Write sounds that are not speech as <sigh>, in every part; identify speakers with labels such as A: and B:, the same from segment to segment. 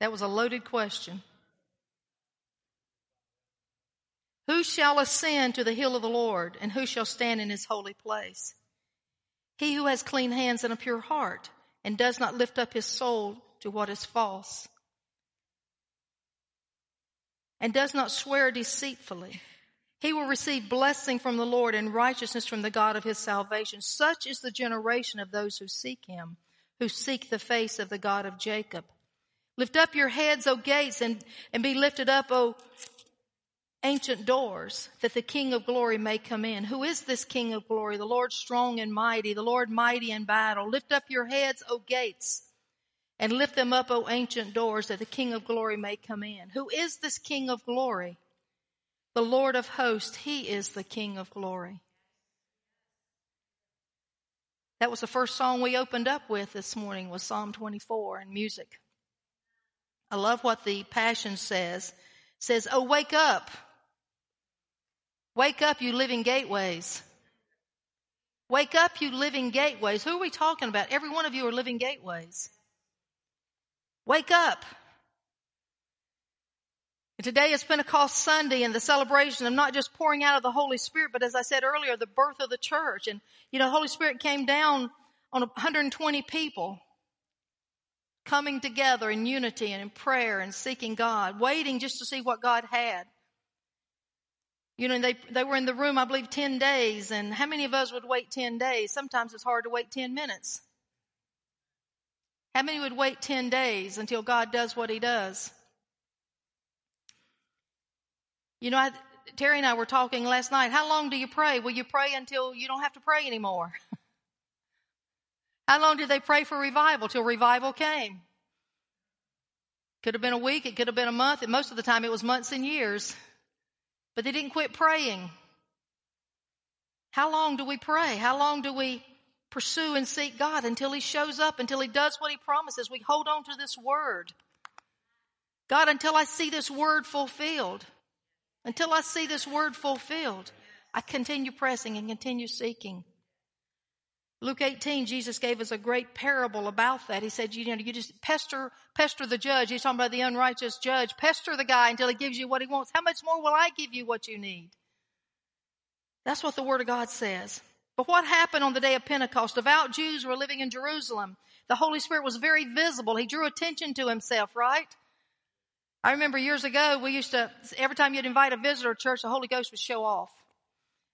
A: That was a loaded question. Who shall ascend to the hill of the Lord, and who shall stand in his holy place? He who has clean hands and a pure heart, and does not lift up his soul to what is false, and does not swear deceitfully. He will receive blessing from the Lord and righteousness from the God of his salvation. Such is the generation of those who seek him, who seek the face of the God of Jacob. Lift up your heads, O gates, and, and be lifted up, O ancient doors that the King of glory may come in. Who is this King of glory? The Lord strong and mighty, the Lord mighty in battle. Lift up your heads, O gates, and lift them up, O ancient doors, that the King of glory may come in. Who is this King of glory? The Lord of hosts, He is the King of glory. That was the first song we opened up with this morning was Psalm 24 and music. I love what the Passion says. It says, Oh, wake up. Wake up, you living gateways. Wake up, you living gateways. Who are we talking about? Every one of you are living gateways. Wake up. Today is Pentecost Sunday and the celebration of not just pouring out of the Holy Spirit, but as I said earlier, the birth of the church. And, you know, Holy Spirit came down on 120 people coming together in unity and in prayer and seeking God, waiting just to see what God had. You know, they, they were in the room, I believe, 10 days. And how many of us would wait 10 days? Sometimes it's hard to wait 10 minutes. How many would wait 10 days until God does what he does? You know, I, Terry and I were talking last night. How long do you pray? Will you pray until you don't have to pray anymore? <laughs> How long did they pray for revival? Till revival came. Could have been a week, it could have been a month, and most of the time it was months and years. But they didn't quit praying. How long do we pray? How long do we pursue and seek God until He shows up, until He does what He promises? We hold on to this word. God, until I see this word fulfilled, until I see this word fulfilled, I continue pressing and continue seeking. Luke 18, Jesus gave us a great parable about that. He said, you know, you just pester, pester the judge. He's talking about the unrighteous judge. Pester the guy until he gives you what he wants. How much more will I give you what you need? That's what the Word of God says. But what happened on the day of Pentecost? Devout Jews were living in Jerusalem. The Holy Spirit was very visible. He drew attention to himself, right? I remember years ago, we used to, every time you'd invite a visitor to church, the Holy Ghost would show off.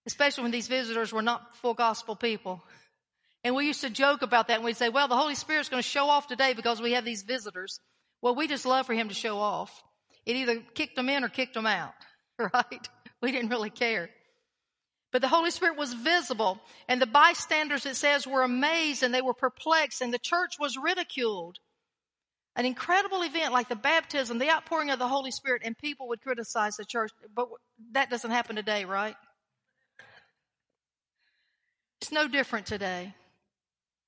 A: Especially when these visitors were not full gospel people. <laughs> And we used to joke about that and we'd say, well, the Holy Spirit's going to show off today because we have these visitors. Well, we just love for him to show off. It either kicked them in or kicked them out, <laughs> right? We didn't really care. But the Holy Spirit was visible and the bystanders, it says, were amazed and they were perplexed and the church was ridiculed. An incredible event like the baptism, the outpouring of the Holy Spirit, and people would criticize the church, but that doesn't happen today, right? It's no different today.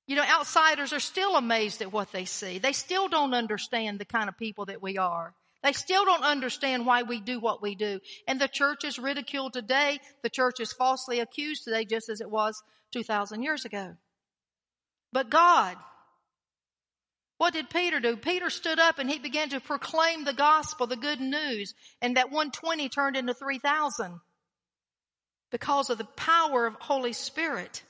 A: You know, outsiders are still amazed at what they see. They still don't understand the kind of people that we are. They still don't understand why we do what we do. And the church is ridiculed today. The church is falsely accused today, just as it was 2,000 years ago. But God, what did Peter do? Peter stood up and he began to proclaim the gospel, the good news, and that 120 turned into 3,000 because of the power of Holy Spirit.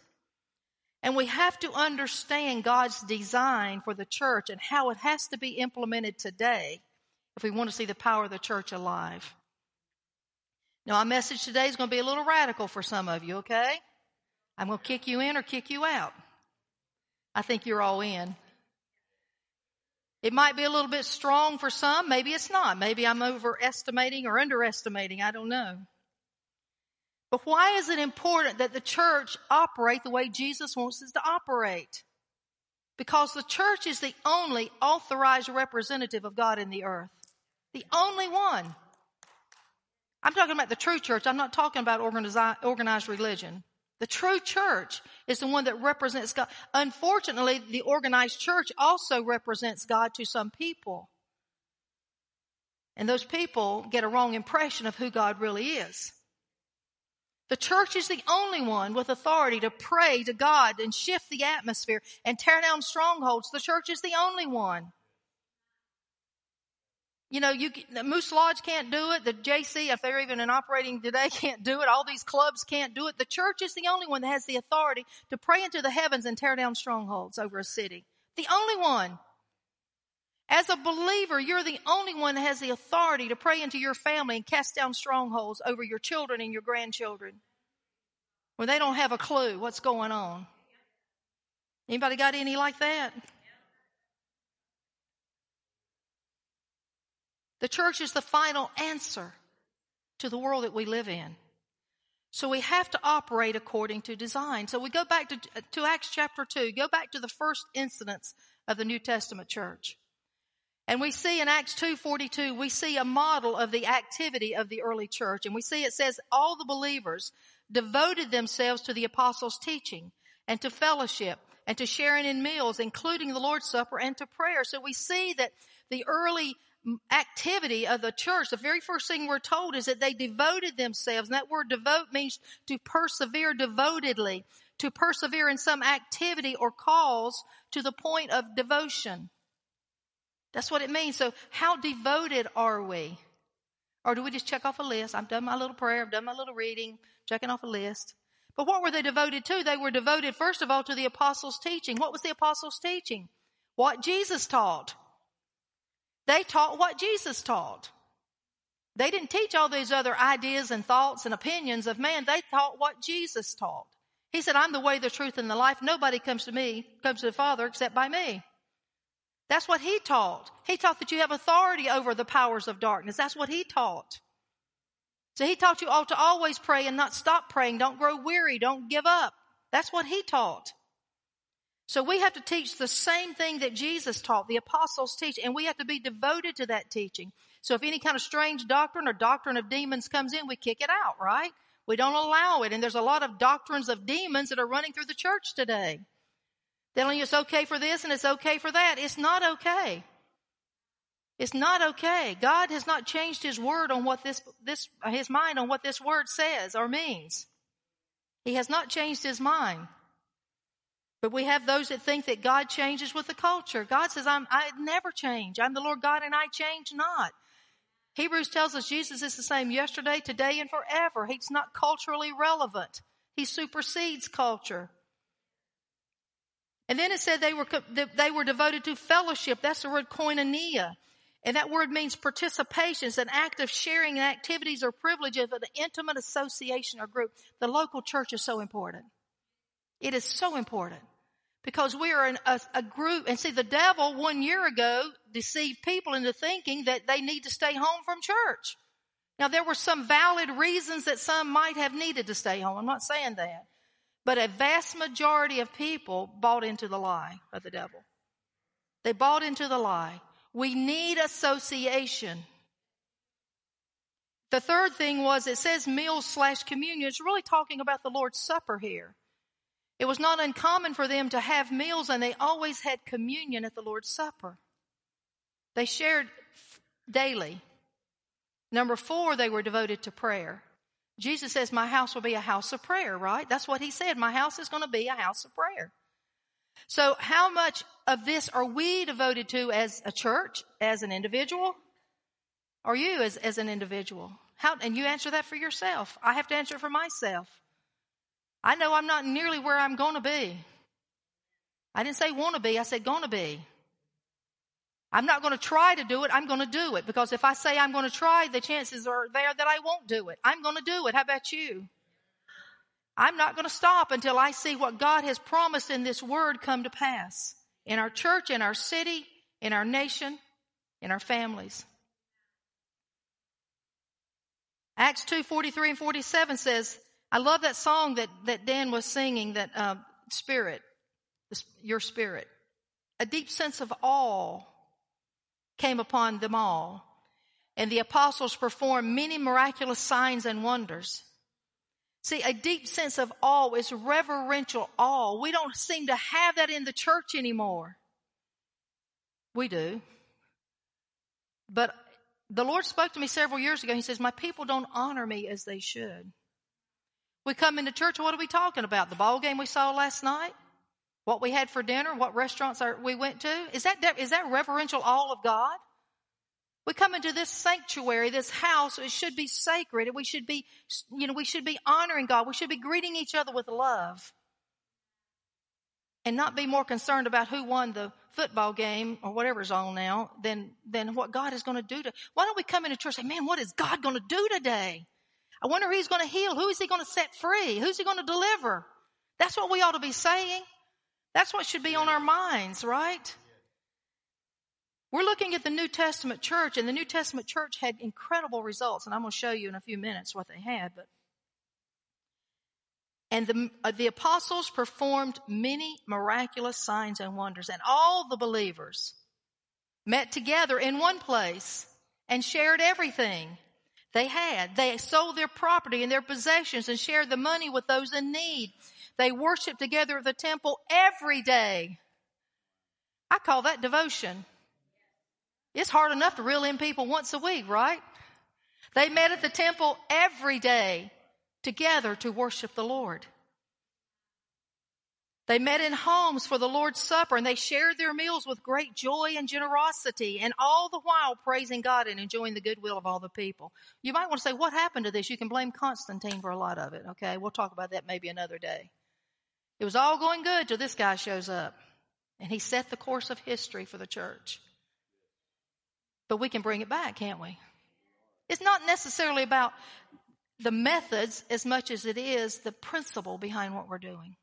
A: And we have to understand God's design for the church and how it has to be implemented today if we want to see the power of the church alive. Now, my message today is going to be a little radical for some of you, okay? I'm going to kick you in or kick you out. I think you're all in. It might be a little bit strong for some. Maybe it's not. Maybe I'm overestimating or underestimating. I don't know. But why is it important that the church operate the way Jesus wants us to operate? Because the church is the only authorized representative of God in the earth. The only one. I'm talking about the true church. I'm not talking about organized religion. The true church is the one that represents God. Unfortunately, the organized church also represents God to some people. And those people get a wrong impression of who God really is. The church is the only one with authority to pray to God and shift the atmosphere and tear down strongholds. The church is the only one. You know, you, the Moose Lodge can't do it. The JC, if they're even in operating today, <laughs> can't do it. All these clubs can't do it. The church is the only one that has the authority to pray into the heavens and tear down strongholds over a city. The only one. As a believer, you're the only one that has the authority to pray into your family and cast down strongholds over your children and your grandchildren when they don't have a clue what's going on. Anybody got any like that? The church is the final answer to the world that we live in. So we have to operate according to design. So we go back to, to Acts chapter 2, go back to the first incidents of the New Testament church. And we see in Acts 2:42 we see a model of the activity of the early church and we see it says all the believers devoted themselves to the apostles' teaching and to fellowship and to sharing in meals including the Lord's Supper and to prayer. So we see that the early mm, activity of the church, the very first thing we're told is that they devoted themselves. And that word devote means to persevere devotedly, to persevere in some activity or cause to the point of devotion. That's what it means. So how devoted are we? Or do we just check off a list? I've done my little prayer. I've done my little reading, checking off a list. But what were they devoted to? They were devoted, first of all, to the apostles' teaching. What was the apostles' teaching? What Jesus taught. They taught what Jesus taught. They didn't teach all these other ideas and thoughts and opinions of man. They taught what Jesus taught. He said, I'm the way, the truth, and the life. Nobody comes to me, comes to the Father except by me. That's what he taught. He taught that you have authority over the powers of darkness. That's what he taught. So he taught you all to always pray and not stop praying. Don't grow weary. Don't give up. That's what he taught. So we have to teach the same thing that Jesus taught, the apostles teach, and we have to be devoted to that teaching. So if any kind of strange doctrine or doctrine of demons comes in, we kick it out, right? We don't allow it. And there's a lot of doctrines of demons that are running through the church today. Telling you it's okay for this and it's okay for that. It's not okay. It's not okay. God has not changed his word on what this, this, his mind on what this word says or means. He has not changed his mind. But we have those that think that God changes with the culture. God says, I'm, I never change. I'm the Lord God and I change not. Hebrews tells us Jesus is the same yesterday, today, and forever. He's not culturally relevant. He supersedes culture. And then it said they were, they were devoted to fellowship. That's the word koinonia. And that word means participation. It's an act of sharing in activities or privileges of an intimate association or group. The local church is so important. It is so important because we are in a, a, group. And see, the devil one year ago deceived people into thinking that they need to stay home from church. Now, there were some valid reasons that some might have needed to stay home. I'm not saying that. But a vast majority of people bought into the lie of the devil. They bought into the lie. We need association. The third thing was it says meals slash communion. It's really talking about the Lord's Supper here. It was not uncommon for them to have meals and they always had communion at the Lord's Supper. They shared daily. Number four, they were devoted to prayer. Jesus says, My house will be a house of prayer, right? That's what he said. My house is going to be a house of prayer. So, how much of this are we devoted to as a church, as an individual? Are you as, as an individual? How, and you answer that for yourself. I have to answer for myself. I know I'm not nearly where I'm going to be. I didn't say want to be, I said going to be. I'm not going to try to do it, I'm going to do it because if I say I'm going to try, the chances are there that I won't do it. I'm going to do it. How about you? I'm not going to stop until I see what God has promised in this word come to pass in our church, in our city, in our nation, in our families. Acts 2 43 and 47 says, I love that song that, that Dan was singing, that uh, spirit, your spirit. A deep sense of awe came upon them all. And the apostles performed many miraculous signs and wonders. See, a deep sense of awe is reverential awe. We don't seem to have that in the church anymore. We do. But the Lord spoke to me several years ago. He says, My people don't honor me as they should. We come into church, what are we talking about? The ball game we saw last night? What we had for dinner? What restaurants are, we went to? Is that, is that reverential awe of God? We come into this sanctuary, this house, it should be sacred. We should be, you know, we should be honoring God. We should be greeting each other with love. And not be more concerned about who won the football game or whatever's on now than, than what God is going to do to, why don't we come into church and say, man, what is God going to do today? I wonder who he's going to heal. Who is he going to set free? Who's he going to deliver? That's what we ought to be saying. That's what should be on our minds, right? We're looking at the New Testament church, and the New Testament church had incredible results, and I'm going to show you in a few minutes what they had. But and the, uh, the apostles performed many miraculous signs and wonders, and all the believers met together in one place and shared everything they had. They sold their property and their possessions and shared the money with those in need. They worshiped together at the temple every day. I call that devotion. It's hard enough to reel in people once a week, right? They met at the temple every day together to worship the Lord. They met in homes for the Lord's Supper and they shared their meals with great joy and generosity and all the while praising God and enjoying the goodwill of all the people. You might want to say, what happened to this? You can blame Constantine for a lot of it. Okay. We'll talk about that maybe another day. It was all going good till this guy shows up and he set the course of history for the church. But we can bring it back, can't we? It's not necessarily about the methods as much as it is the principle behind what we're doing.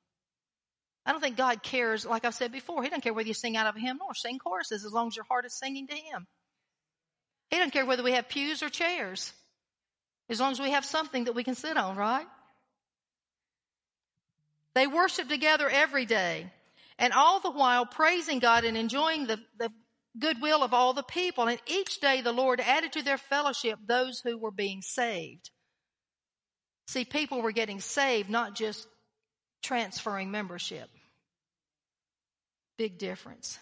A: I don't think God cares, like I've said before, He doesn't care whether you sing out of a hymn or sing choruses as long as your heart is singing to Him. He doesn't care whether we have pews or chairs, as long as we have something that we can sit on, right? They worship together every day, and all the while praising God and enjoying the, the goodwill of all the people. And each day the Lord added to their fellowship those who were being saved. See, people were getting saved, not just transferring membership. Big difference.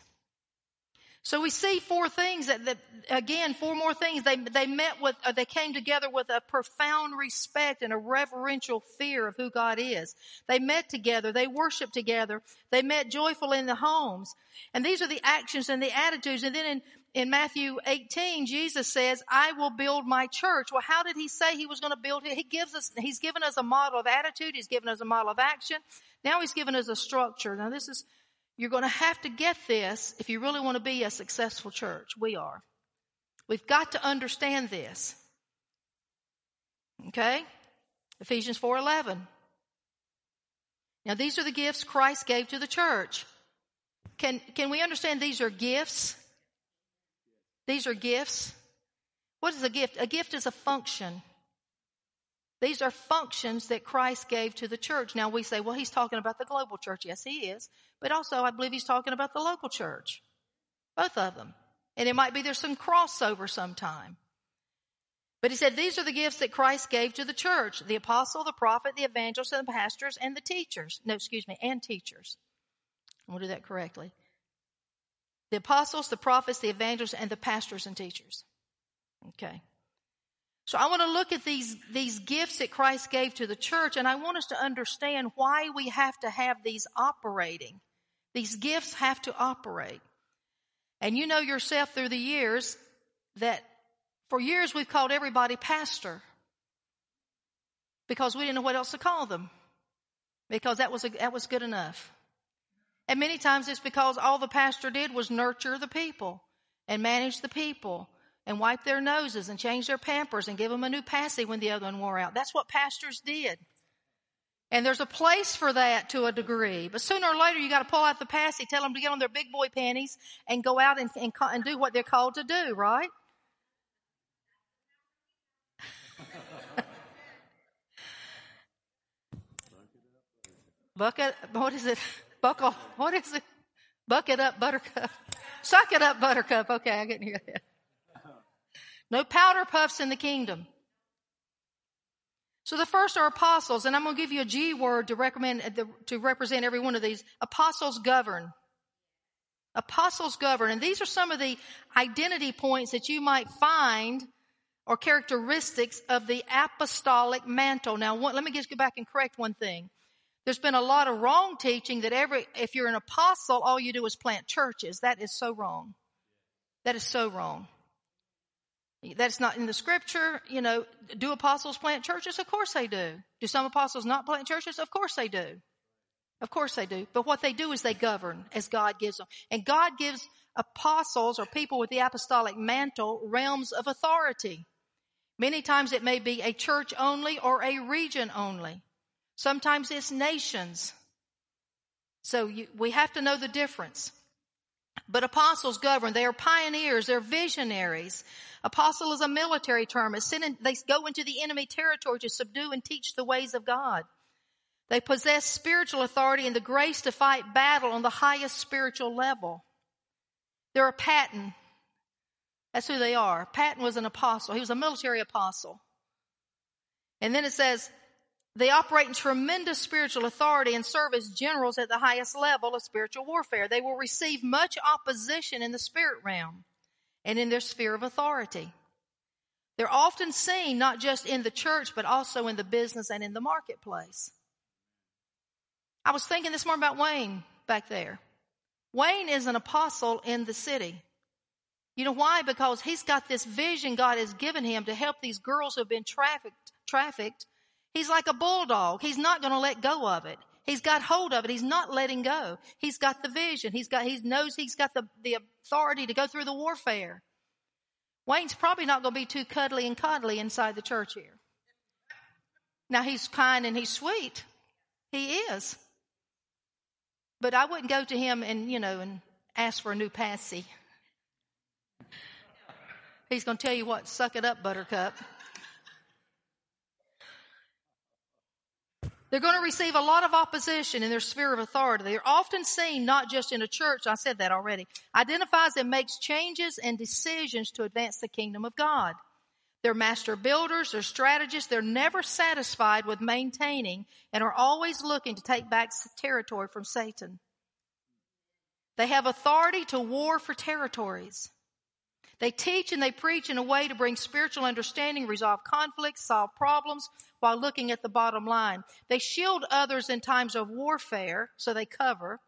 A: So we see four things that, again, four more things. They, they met with, uh, they came together with a profound respect and a reverential fear of who God is. They met together. They worshiped together. They met joyful in the homes. And these are the actions and the attitudes. And then in, in Matthew 18, Jesus says, I will build my church. Well, how did he say he was going to build it? He gives us, he's given us a model of attitude. He's given us a model of action. Now he's given us a structure. Now this is, you're going to have to get this if you really want to be a successful church. We are. We've got to understand this. Okay? Ephesians 4:11. Now these are the gifts Christ gave to the church. Can can we understand these are gifts? These are gifts. What is a gift? A gift is a function. These are functions that Christ gave to the church. Now we say, well, he's talking about the global church. Yes, he is. But also, I believe he's talking about the local church. Both of them. And it might be there's some crossover sometime. But he said, these are the gifts that Christ gave to the church. The apostle, the prophet, the evangelist, and the pastors, and the teachers. No, excuse me, and teachers. I'm going to do that correctly. The apostles, the prophets, the evangelists, and the pastors and teachers. Okay. So I want to look at these, these gifts that Christ gave to the church and I want us to understand why we have to have these operating. These gifts have to operate. And you know yourself through the years that for years we've called everybody pastor because we didn't know what else to call them because that was, a, that was good enough. And many times it's because all the pastor did was nurture the people and manage the people and wipe their noses and change their pampers and give them a new passy when the other one wore out. That's what pastors did. And there's a place for that to a degree. But sooner or later, you got to pull out the passy, tell them to get on their big boy panties and go out and, and, and do what they're called to do, right? <laughs> Bucket, what is it? Buckle, what is it? Bucket up, buttercup. Suck it up, buttercup. Okay, I get you. No powder puffs in the kingdom. So the first are apostles, and I'm going to give you a G word to recommend uh, to represent every one of these. Apostles govern. Apostles govern, and these are some of the identity points that you might find or characteristics of the apostolic mantle. Now, let me just go back and correct one thing. There's been a lot of wrong teaching that every, if you're an apostle, all you do is plant churches. That is so wrong. That is so wrong. That's not in the scripture. You know, do apostles plant churches? Of course they do. Do some apostles not plant churches? Of course they do. Of course they do. But what they do is they govern as God gives them. And God gives apostles or people with the apostolic mantle realms of authority. Many times it may be a church only or a region only. Sometimes it's nations. So you, we have to know the difference. But apostles govern. They are pioneers. They're visionaries. Apostle is a military term. In, they go into the enemy territory to subdue and teach the ways of God. They possess spiritual authority and the grace to fight battle on the highest spiritual level. They're a Patton. That's who they are. Patton was an apostle. He was a military apostle. And then it says, they operate in tremendous spiritual authority and serve as generals at the highest level of spiritual warfare. They will receive much opposition in the spirit realm and in their sphere of authority. They're often seen not just in the church, but also in the business and in the marketplace. I was thinking this morning about Wayne back there. Wayne is an apostle in the city. You know why? Because he's got this vision God has given him to help these girls who have been trafficked, trafficked He's like a bulldog. He's not going to let go of it. He's got hold of it. He's not letting go. He's got the vision. He's got, he knows he's got the, the authority to go through the warfare. Wayne's probably not going to be too cuddly and coddly inside the church here. Now he's kind and he's sweet. He is. But I wouldn't go to him and, you know, and ask for a new passy. He's going to tell you what, suck it up, buttercup. They're going to receive a lot of opposition in their sphere of authority. They're often seen not just in a church, I said that already, identifies and makes changes and decisions to advance the kingdom of God. They're master builders, they're strategists, they're never satisfied with maintaining and are always looking to take back territory from Satan. They have authority to war for territories. They teach and they preach in a way to bring spiritual understanding, resolve conflicts, solve problems, while looking at the bottom line. They shield others in times of warfare, so they cover,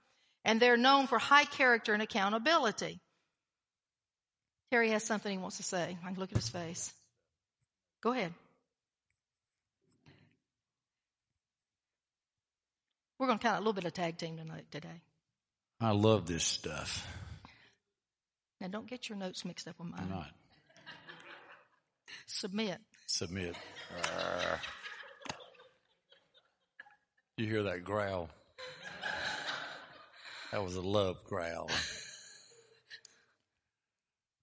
A: and they're known for high character and accountability. Terry has something he wants to say. I can look at his face. Go ahead. We're going to count a little bit of tag team tonight today.
B: I love this stuff.
A: Now, don't get your notes mixed up with mine.
B: I'm not.
A: Submit.
B: Submit. Uh, You hear that growl? That was a love growl.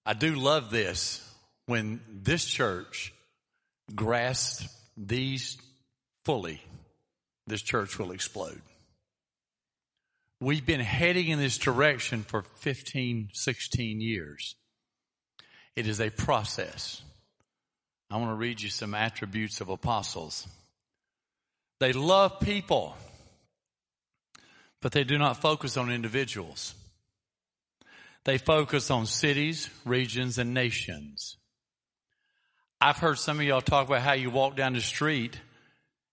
B: I do love this when this church grasps these fully, this church will explode. We've been heading in this direction for 15, 16 years. It is a process. I want to read you some attributes of apostles. They love people, but they do not focus on individuals. They focus on cities, regions, and nations. I've heard some of y'all talk about how you walk down the street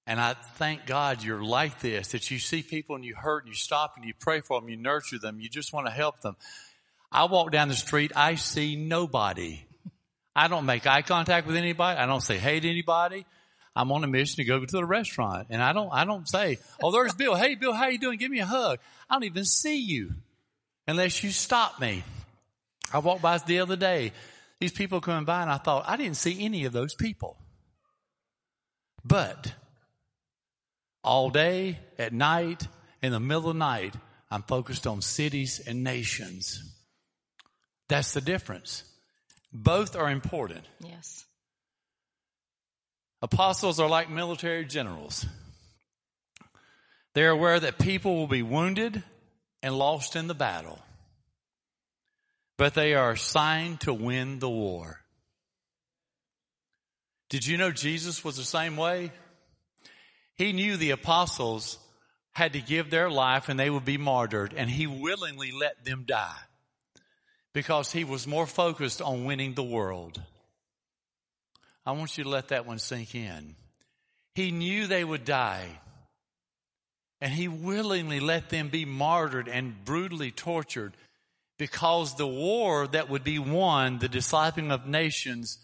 B: and I thank God you're like this, that you see people and you hurt and you stop and you pray for them, you nurture them, you just want to help them. I walk down the street, I see nobody. I don't make eye contact with anybody. I don't say hey to anybody. I'm on a mission to go to the restaurant and I don't, I don't say, oh, there's Bill. Hey, Bill, how you doing? Give me a hug. I don't even see you unless you stop me. I walked by the other day. These people coming by and I thought, I didn't see any of those people. But all day, at night, in the middle of the night, I'm focused on cities and nations. That's the difference. Both are important.
A: Yes.
B: Apostles are like military generals. They're aware that people will be wounded and lost in the battle, but they are assigned to win the war. Did you know Jesus was the same way? He knew the apostles had to give their life and they would be martyred, and he willingly let them die because he was more focused on winning the world. I want you to let that one sink in. He knew they would die. And he willingly let them be martyred and brutally tortured because the war that would be won, the discipling of nations,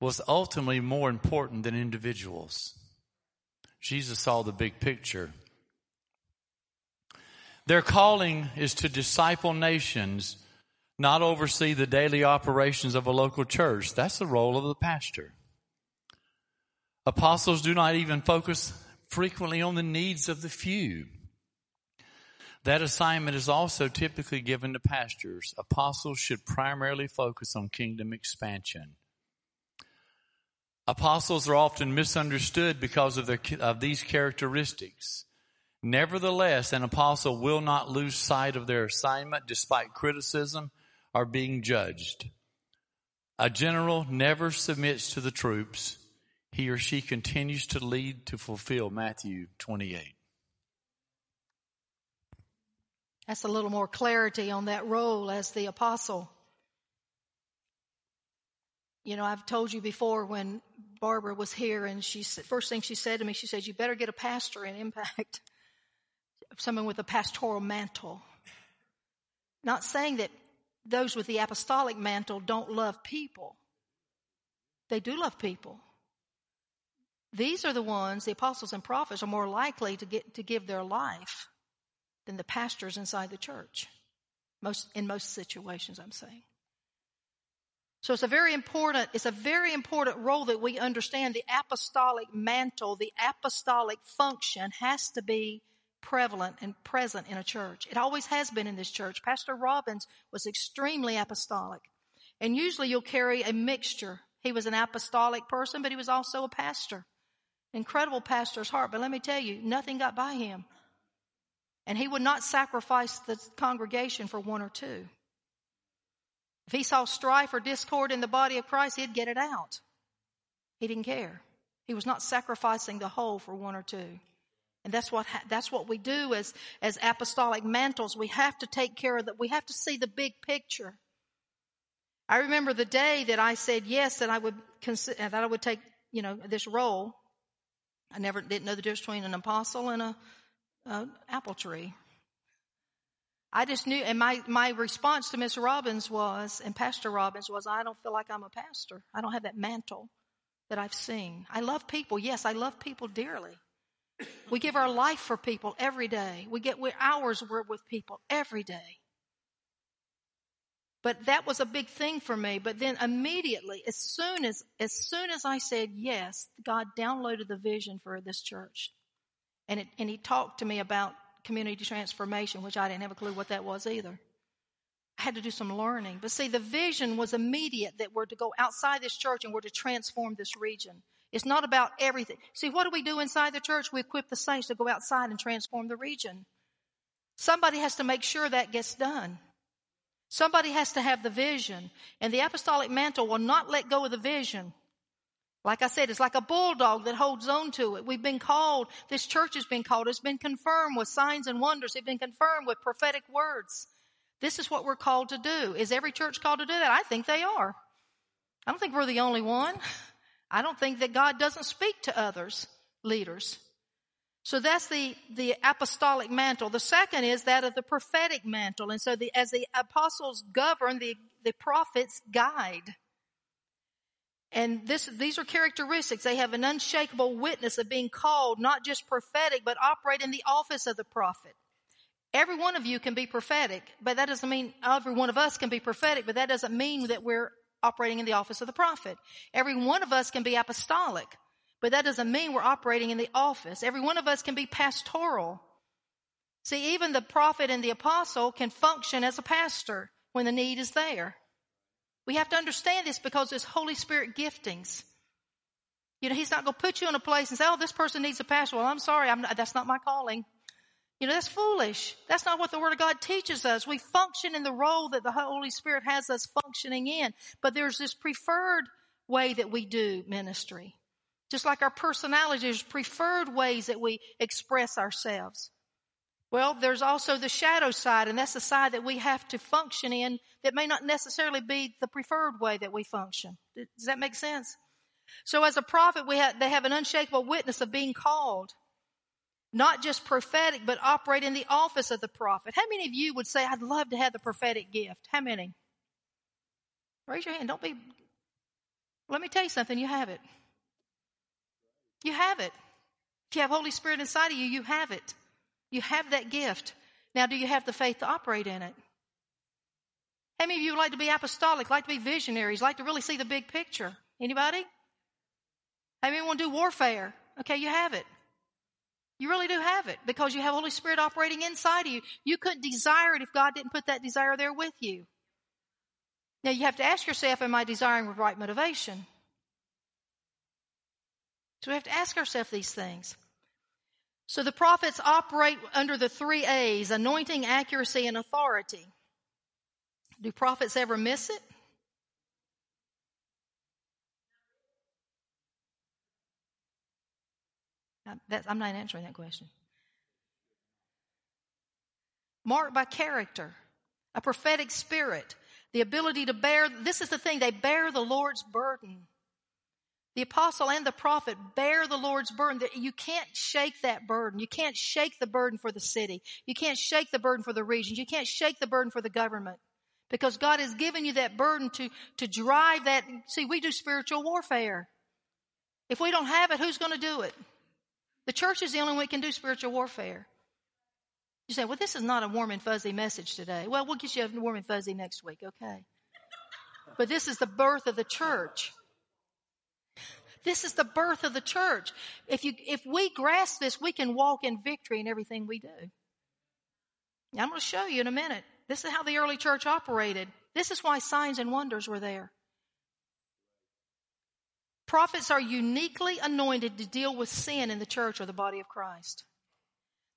B: was ultimately more important than individuals. Jesus saw the big picture. Their calling is to disciple nations, not oversee the daily operations of a local church. That's the role of the pastor. Apostles do not even focus frequently on the needs of the few. That assignment is also typically given to pastors. Apostles should primarily focus on kingdom expansion. Apostles are often misunderstood because of, their, of these characteristics. Nevertheless, an apostle will not lose sight of their assignment despite criticism or being judged. A general never submits to the troops. He or she continues to lead to fulfill Matthew 28.
A: That's a little more clarity on that role as the apostle. You know, I've told you before when Barbara was here and she first thing she said to me, she said, you better get a pastor in impact. <laughs> Someone with a pastoral mantle. Not saying that those with the apostolic mantle don't love people. They do love people. These are the ones, the apostles and prophets, are more likely to get to give their life than the pastors inside the church. Most, in most situations, I'm saying. So it's a very important, it's a very important role that we understand the apostolic mantle, the apostolic function has to be prevalent and present in a church. It always has been in this church. Pastor Robbins was extremely apostolic. And usually you'll carry a mixture. He was an apostolic person, but he was also a pastor. Incredible pastor's heart. But let me tell you, nothing got by him. And he would not sacrifice the congregation for one or two. If he saw strife or discord in the body of Christ, he'd get it out. He didn't care. He was not sacrificing the whole for one or two. And that's what, that's what we do as, as apostolic mantles. We have to take care of that. We have to see the big picture. I remember the day that I said yes, that I would consider, that I would take, you know, this role. I never didn't know the difference between an apostle and a, uh, apple tree. I just knew, and my, my response to Miss Robbins was, and Pastor Robbins was, I don't feel like I'm a pastor. I don't have that mantle that I've seen. I love people. Yes, I love people dearly. We give our life for people every day. We get hours with people every day. But that was a big thing for me. But then immediately, as soon as, as soon as I said yes, God downloaded the vision for this church. And, it, and he talked to me about community transformation, which I didn't have a clue what that was either. I had to do some learning. But see, the vision was immediate that we're to go outside this church and we're to transform this region. It's not about everything. See, what do we do inside the church? We equip the saints to go outside and transform the region. Somebody has to make sure that gets done. Somebody has to have the vision. And the apostolic mantle will not let go of the vision. Like I said, it's like a bulldog that holds on to it. We've been called, this church has been called, it's been confirmed with signs and wonders. It's been confirmed with prophetic words. This is what we're called to do. Is every church called to do that? I think they are. I don't think we're the only one. <laughs> I don't think that God doesn't speak to others, leaders. So that's the, the apostolic mantle. The second is that of the prophetic mantle. And so the, as the apostles govern, the, the prophets guide. And this, these are characteristics. They have an unshakable witness of being called, not just prophetic, but operate in the office of the prophet. Every one of you can be prophetic, but that doesn't mean every one of us can be prophetic, but that doesn't mean that we're operating in the office of the prophet. Every one of us can be apostolic, but that doesn't mean we're operating in the office. Every one of us can be pastoral. See, even the prophet and the apostle can function as a pastor when the need is there. We have to understand this because it's Holy Spirit giftings. You know, He's not going to put you in a place and say, oh, this person needs a pastor. Well, I'm sorry, I'm not, that's not my calling. You know, that's foolish. That's not what the Word of God teaches us. We function in the role that the Holy Spirit has us functioning in. But there's this preferred way that we do ministry. Just like our personality, there's preferred ways that we express ourselves. Well, there's also the shadow side, and that's the side that we have to function in that may not necessarily be the preferred way that we function. Does that make sense? So as a prophet, we have, they have an unshakable witness of being called. Not just prophetic, but operate in the office of the prophet. How many of you would say, I'd love to have the prophetic gift? How many? Raise your hand. Don't be, Let me tell you something, you have it. You have it. If you have Holy Spirit inside of you, you have it. You have that gift. Now, do you have the faith to operate in it? How many of you like to be apostolic, like to be visionaries, like to really see the big picture? Anybody? How many want to do warfare? Okay, you have it. You really do have it because you have Holy Spirit operating inside of you. You couldn't desire it if God didn't put that desire there with you. Now you have to ask yourself, am I desiring with right motivation? So we have to ask ourselves these things. So the prophets operate under the three A's, anointing, accuracy, and authority. Do prophets ever miss it? I'm not answering that question. Marked by character, a prophetic spirit, the ability to bear, this is the thing, they bear the Lord's burden. The apostle and the prophet bear the Lord's burden. You can't shake that burden. You can't shake the burden for the city. You can't shake the burden for the regions. You can't shake the burden for the government. Because God has given you that burden to, to drive that. See, we do spiritual warfare. If we don't have it, who's going to do it? The church is the only one that can do spiritual warfare. You say, well, this is not a warm and fuzzy message today. Well, we'll get you a warm and fuzzy next week, okay? But this is the birth of the church. This is the birth of the church. If you, if we grasp this, we can walk in victory in everything we do. Now, I'm going to show you in a minute. This is how the early church operated. This is why signs and wonders were there. Prophets are uniquely anointed to deal with sin in the church or the body of Christ.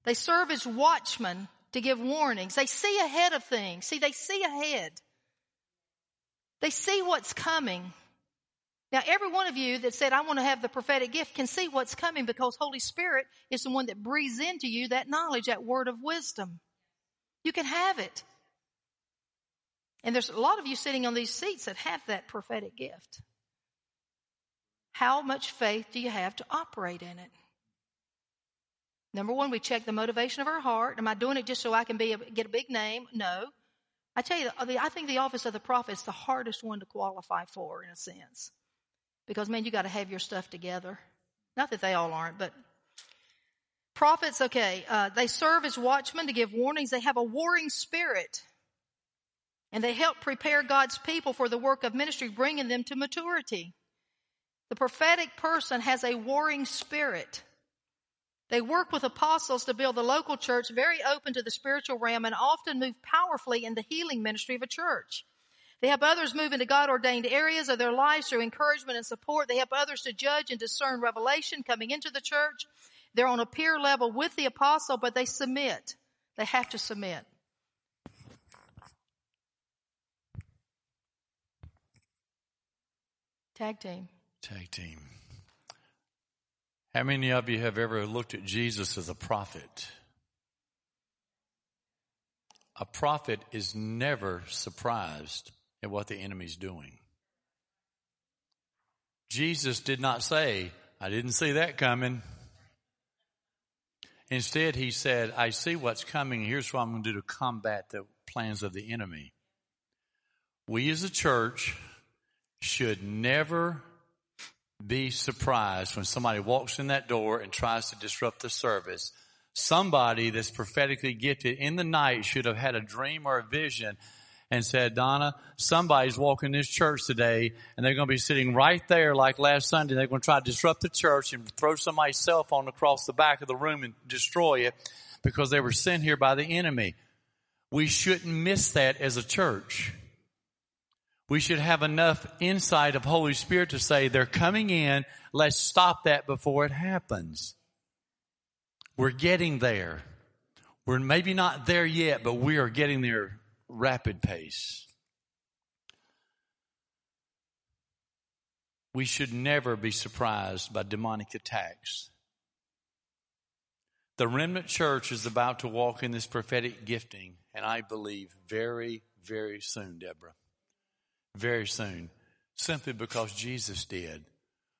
A: They serve as watchmen to give warnings. They see ahead of things. See, they see ahead. They see what's coming. Now, every one of you that said, I want to have the prophetic gift can see what's coming because Holy Spirit is the one that breathes into you that knowledge, that word of wisdom. You can have it. And there's a lot of you sitting on these seats that have that prophetic gift. How much faith do you have to operate in it? Number one, we check the motivation of our heart. Am I doing it just so I can be a, get a big name? No. I tell you, I think the office of the prophet is the hardest one to qualify for in a sense. Because, man, you got to have your stuff together. Not that they all aren't, but prophets, okay, uh, they serve as watchmen to give warnings. They have a warring spirit. And they help prepare God's people for the work of ministry, bringing them to maturity. The prophetic person has a warring spirit. They work with apostles to build the local church very open to the spiritual realm and often move powerfully in the healing ministry of a church. They help others move into God ordained areas of their lives through encouragement and support. They help others to judge and discern revelation coming into the church. They're on a peer level with the apostle, but they submit. They have to submit. Tag team.
B: Tag team. How many of you have ever looked at Jesus as a prophet? A prophet is never surprised at what the enemy's doing. Jesus did not say, I didn't see that coming. Instead, he said, I see what's coming. Here's what I'm going to do to combat the plans of the enemy. We as a church should never be surprised when somebody walks in that door and tries to disrupt the service. Somebody that's prophetically gifted in the night should have had a dream or a vision and said, Donna, somebody's walking this church today and they're going to be sitting right there like last Sunday. They're going to try to disrupt the church and throw somebody's cell phone across the back of the room and destroy it because they were sent here by the enemy. We shouldn't miss that as a church we should have enough insight of Holy Spirit to say, they're coming in. Let's stop that before it happens. We're getting there. We're maybe not there yet, but we are getting there rapid pace. We should never be surprised by demonic attacks. The remnant church is about to walk in this prophetic gifting, and I believe very, very soon, Deborah very soon simply because Jesus did.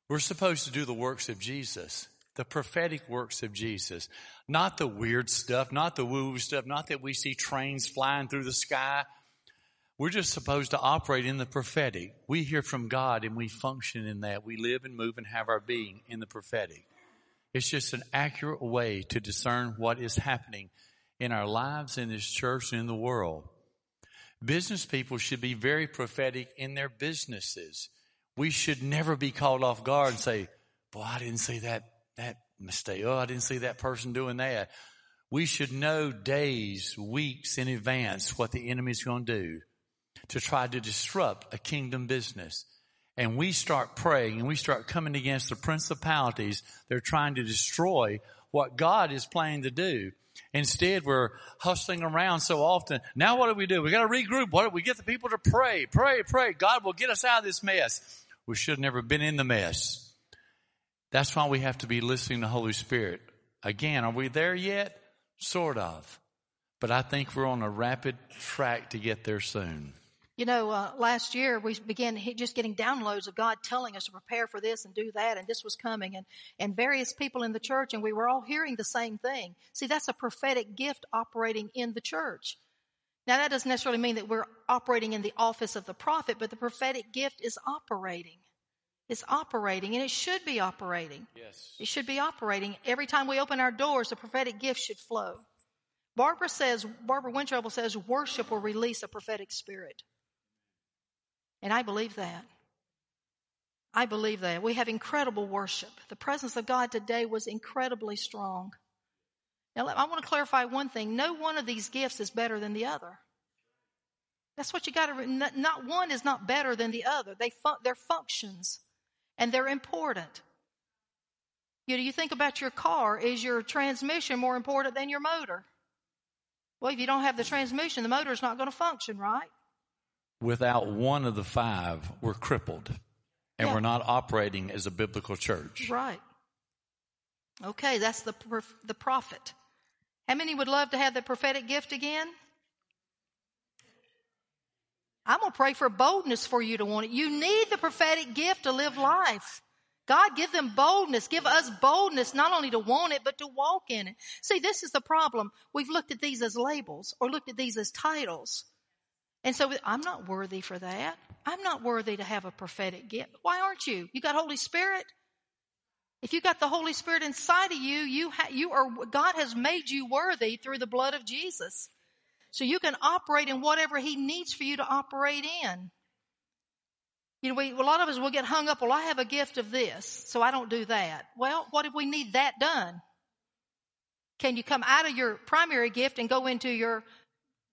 B: We're supposed to do the works of Jesus, the prophetic works of Jesus, not the weird stuff, not the woo stuff, not that we see trains flying through the sky. We're just supposed to operate in the prophetic. We hear from God and we function in that. We live and move and have our being in the prophetic. It's just an accurate way to discern what is happening in our lives, in this church, and in the world. Business people should be very prophetic in their businesses. We should never be called off guard and say, boy, I didn't see that, that mistake. Oh, I didn't see that person doing that. We should know days, weeks in advance what the enemy's going to do to try to disrupt a kingdom business. And we start praying and we start coming against the principalities that are trying to destroy what God is planning to do. Instead, we're hustling around so often. Now what do we do? We got to regroup. What do we get the people to pray, pray, pray. God will get us out of this mess. We should have never been in the mess. That's why we have to be listening to Holy Spirit. Again, are we there yet? Sort of. But I think we're on a rapid track to get there soon.
A: You know, uh, last year we began just getting downloads of God telling us to prepare for this and do that, and this was coming, and and various people in the church, and we were all hearing the same thing. See, that's a prophetic gift operating in the church. Now, that doesn't necessarily mean that we're operating in the office of the prophet, but the prophetic gift is operating. It's operating, and it should be operating.
B: Yes.
A: It should be operating. Every time we open our doors, the prophetic gift should flow. Barbara says, Barbara Wentroble says, worship will release a prophetic spirit. And I believe that. I believe that. We have incredible worship. The presence of God today was incredibly strong. Now, I want to clarify one thing. No one of these gifts is better than the other. That's what you got to, not one is not better than the other. They fun, they're functions and they're important. You know, you think about your car. Is your transmission more important than your motor? Well, if you don't have the transmission, the motor is not going to function, right?
B: Without uh-huh. one of the five, we're crippled and yeah. we're not operating as a biblical church.
A: Right. Okay, that's the the prophet. How many would love to have the prophetic gift again? I'm going to pray for boldness for you to want it. You need the prophetic gift to live life. God, give them boldness. Give us boldness not only to want it, but to walk in it. See, this is the problem. We've looked at these as labels or looked at these as titles. And so I'm not worthy for that. I'm not worthy to have a prophetic gift. Why aren't you? You got Holy Spirit? If you got the Holy Spirit inside of you, you ha- you are God has made you worthy through the blood of Jesus. So you can operate in whatever he needs for you to operate in. You know, we, a lot of us will get hung up, well, I have a gift of this, so I don't do that. Well, what if we need that done? Can you come out of your primary gift and go into your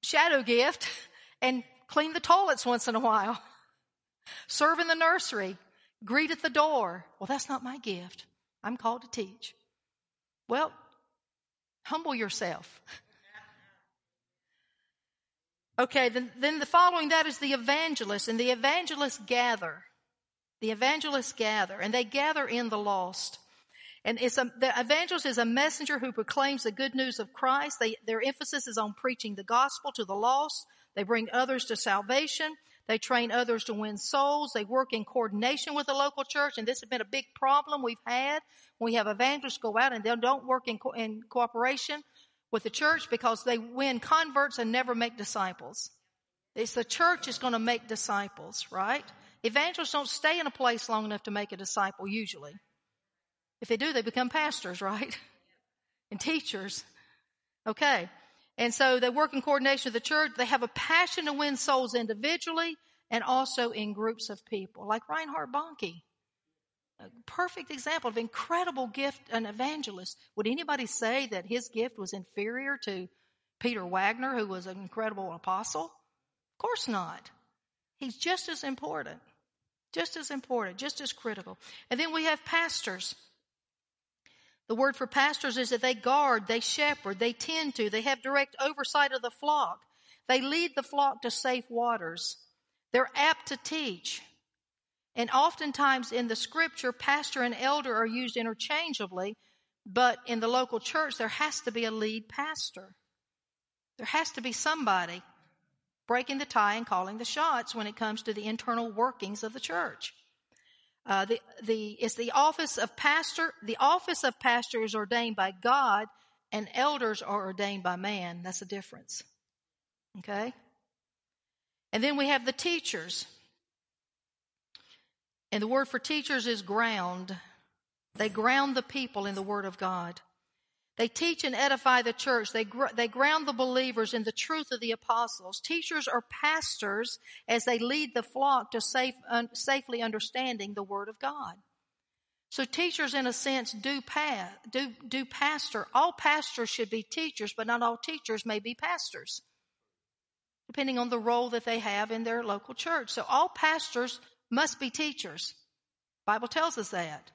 A: shadow gift <laughs> and clean the toilets once in a while, <laughs> serve in the nursery, greet at the door. Well, that's not my gift. I'm called to teach. Well, humble yourself. <laughs> Okay, then, then the following that is the evangelist, and the evangelists gather. The evangelists gather, and they gather in the lost. And it's a, the evangelist is a messenger who proclaims the good news of Christ. They, their emphasis is on preaching the gospel to the lost. They bring others to salvation. They train others to win souls. They work in coordination with the local church. And this has been a big problem we've had we have evangelists go out and they don't work in, co- in cooperation with the church because they win converts and never make disciples. It's the church is going to make disciples, right? Evangelists don't stay in a place long enough to make a disciple usually. If they do, they become pastors, right? <laughs> and teachers. Okay. And so they work in coordination with the church. They have a passion to win souls individually and also in groups of people, like Reinhard Bonnke. A perfect example of incredible gift, an evangelist. Would anybody say that his gift was inferior to Peter Wagner, who was an incredible apostle? Of course not. He's just as important, just as important, just as critical. And then we have pastors. The word for pastors is that they guard, they shepherd, they tend to, they have direct oversight of the flock. They lead the flock to safe waters. They're apt to teach. And oftentimes in the scripture, pastor and elder are used interchangeably, but in the local church, there has to be a lead pastor. There has to be somebody breaking the tie and calling the shots when it comes to the internal workings of the church. Uh, the, the, it's the office of pastor. The office of pastor is ordained by God and elders are ordained by man. That's the difference. Okay? And then we have the teachers. And the word for teachers is ground. They ground the people in the Word of God. They teach and edify the church. They, gr- they ground the believers in the truth of the apostles. Teachers are pastors as they lead the flock to safe, un- safely understanding the Word of God. So teachers, in a sense, do, pa- do, do pastor. All pastors should be teachers, but not all teachers may be pastors, depending on the role that they have in their local church. So all pastors must be teachers. Bible tells us that.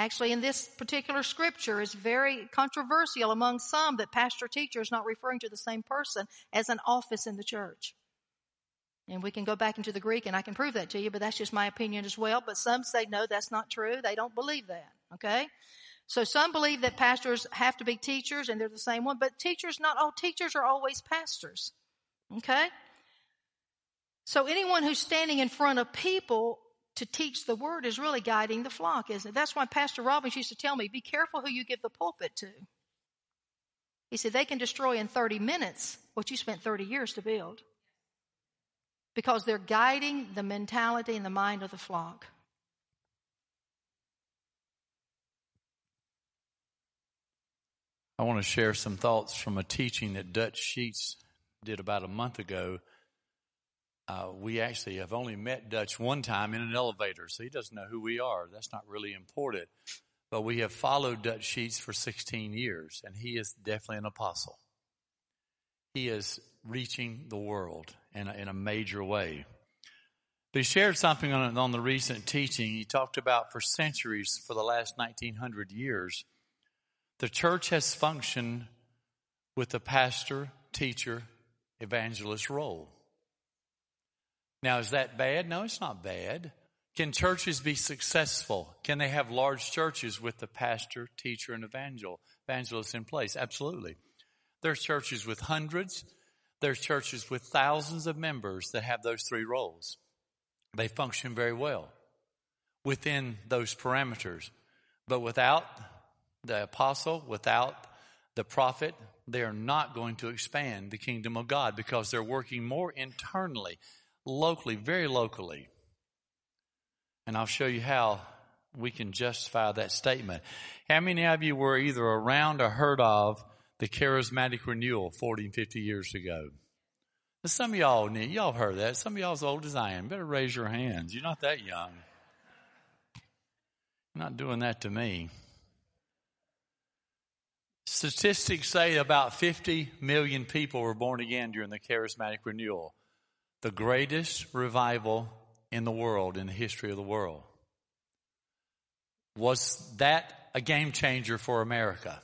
A: Actually, in this particular scripture, it's very controversial among some that pastor teacher is not referring to the same person as an office in the church. And we can go back into the Greek and I can prove that to you, but that's just my opinion as well. But some say, no, that's not true. They don't believe that. Okay? So some believe that pastors have to be teachers and they're the same one, but teachers, not all teachers are always pastors. Okay? So anyone who's standing in front of people to teach the word is really guiding the flock, isn't it? That's why Pastor Robbins used to tell me, be careful who you give the pulpit to. He said, they can destroy in 30 minutes what you spent 30 years to build. Because they're guiding the mentality and the mind of the flock.
B: I want to share some thoughts from a teaching that Dutch Sheets did about a month ago uh, we actually have only met Dutch one time in an elevator, so he doesn't know who we are. That's not really important. But we have followed Dutch Sheets for 16 years, and he is definitely an apostle. He is reaching the world in a, in a major way. But he shared something on, on the recent teaching. He talked about for centuries, for the last 1900 years, the church has functioned with the pastor, teacher, evangelist role. Now, is that bad? No, it's not bad. Can churches be successful? Can they have large churches with the pastor, teacher, and evangel, evangelist in place? Absolutely. There's churches with hundreds. There's churches with thousands of members that have those three roles. They function very well within those parameters. But without the apostle, without the prophet, they are not going to expand the kingdom of God because they're working more internally locally, very locally. And I'll show you how we can justify that statement. How many of you were either around or heard of the charismatic renewal 40 and 50 years ago? Some of y'all y'all heard that. Some of y'all as old as I am. Better raise your hands. You're not that young. You're not doing that to me. Statistics say about 50 million people were born again during the charismatic renewal the greatest revival in the world, in the history of the world. Was that a game changer for America?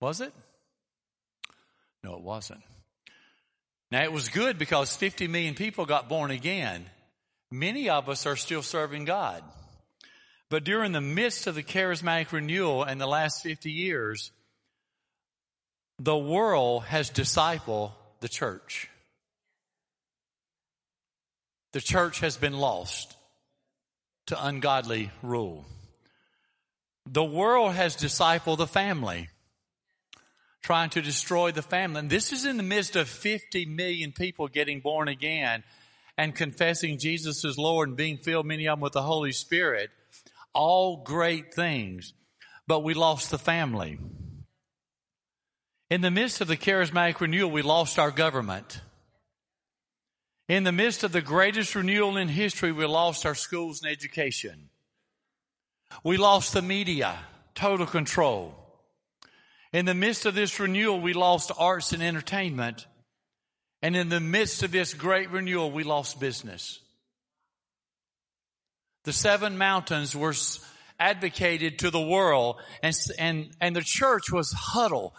B: Was it? No, it wasn't. Now, it was good because 50 million people got born again. Many of us are still serving God. But during the midst of the charismatic renewal in the last 50 years, the world has discipled the church the church has been lost to ungodly rule. The world has discipled the family, trying to destroy the family. And this is in the midst of 50 million people getting born again and confessing Jesus as Lord and being filled, many of them, with the Holy Spirit. All great things. But we lost the family. In the midst of the charismatic renewal, we lost our government. In the midst of the greatest renewal in history, we lost our schools and education. We lost the media, total control. In the midst of this renewal, we lost arts and entertainment. And in the midst of this great renewal, we lost business. The seven mountains were advocated to the world and, and, and the church was huddled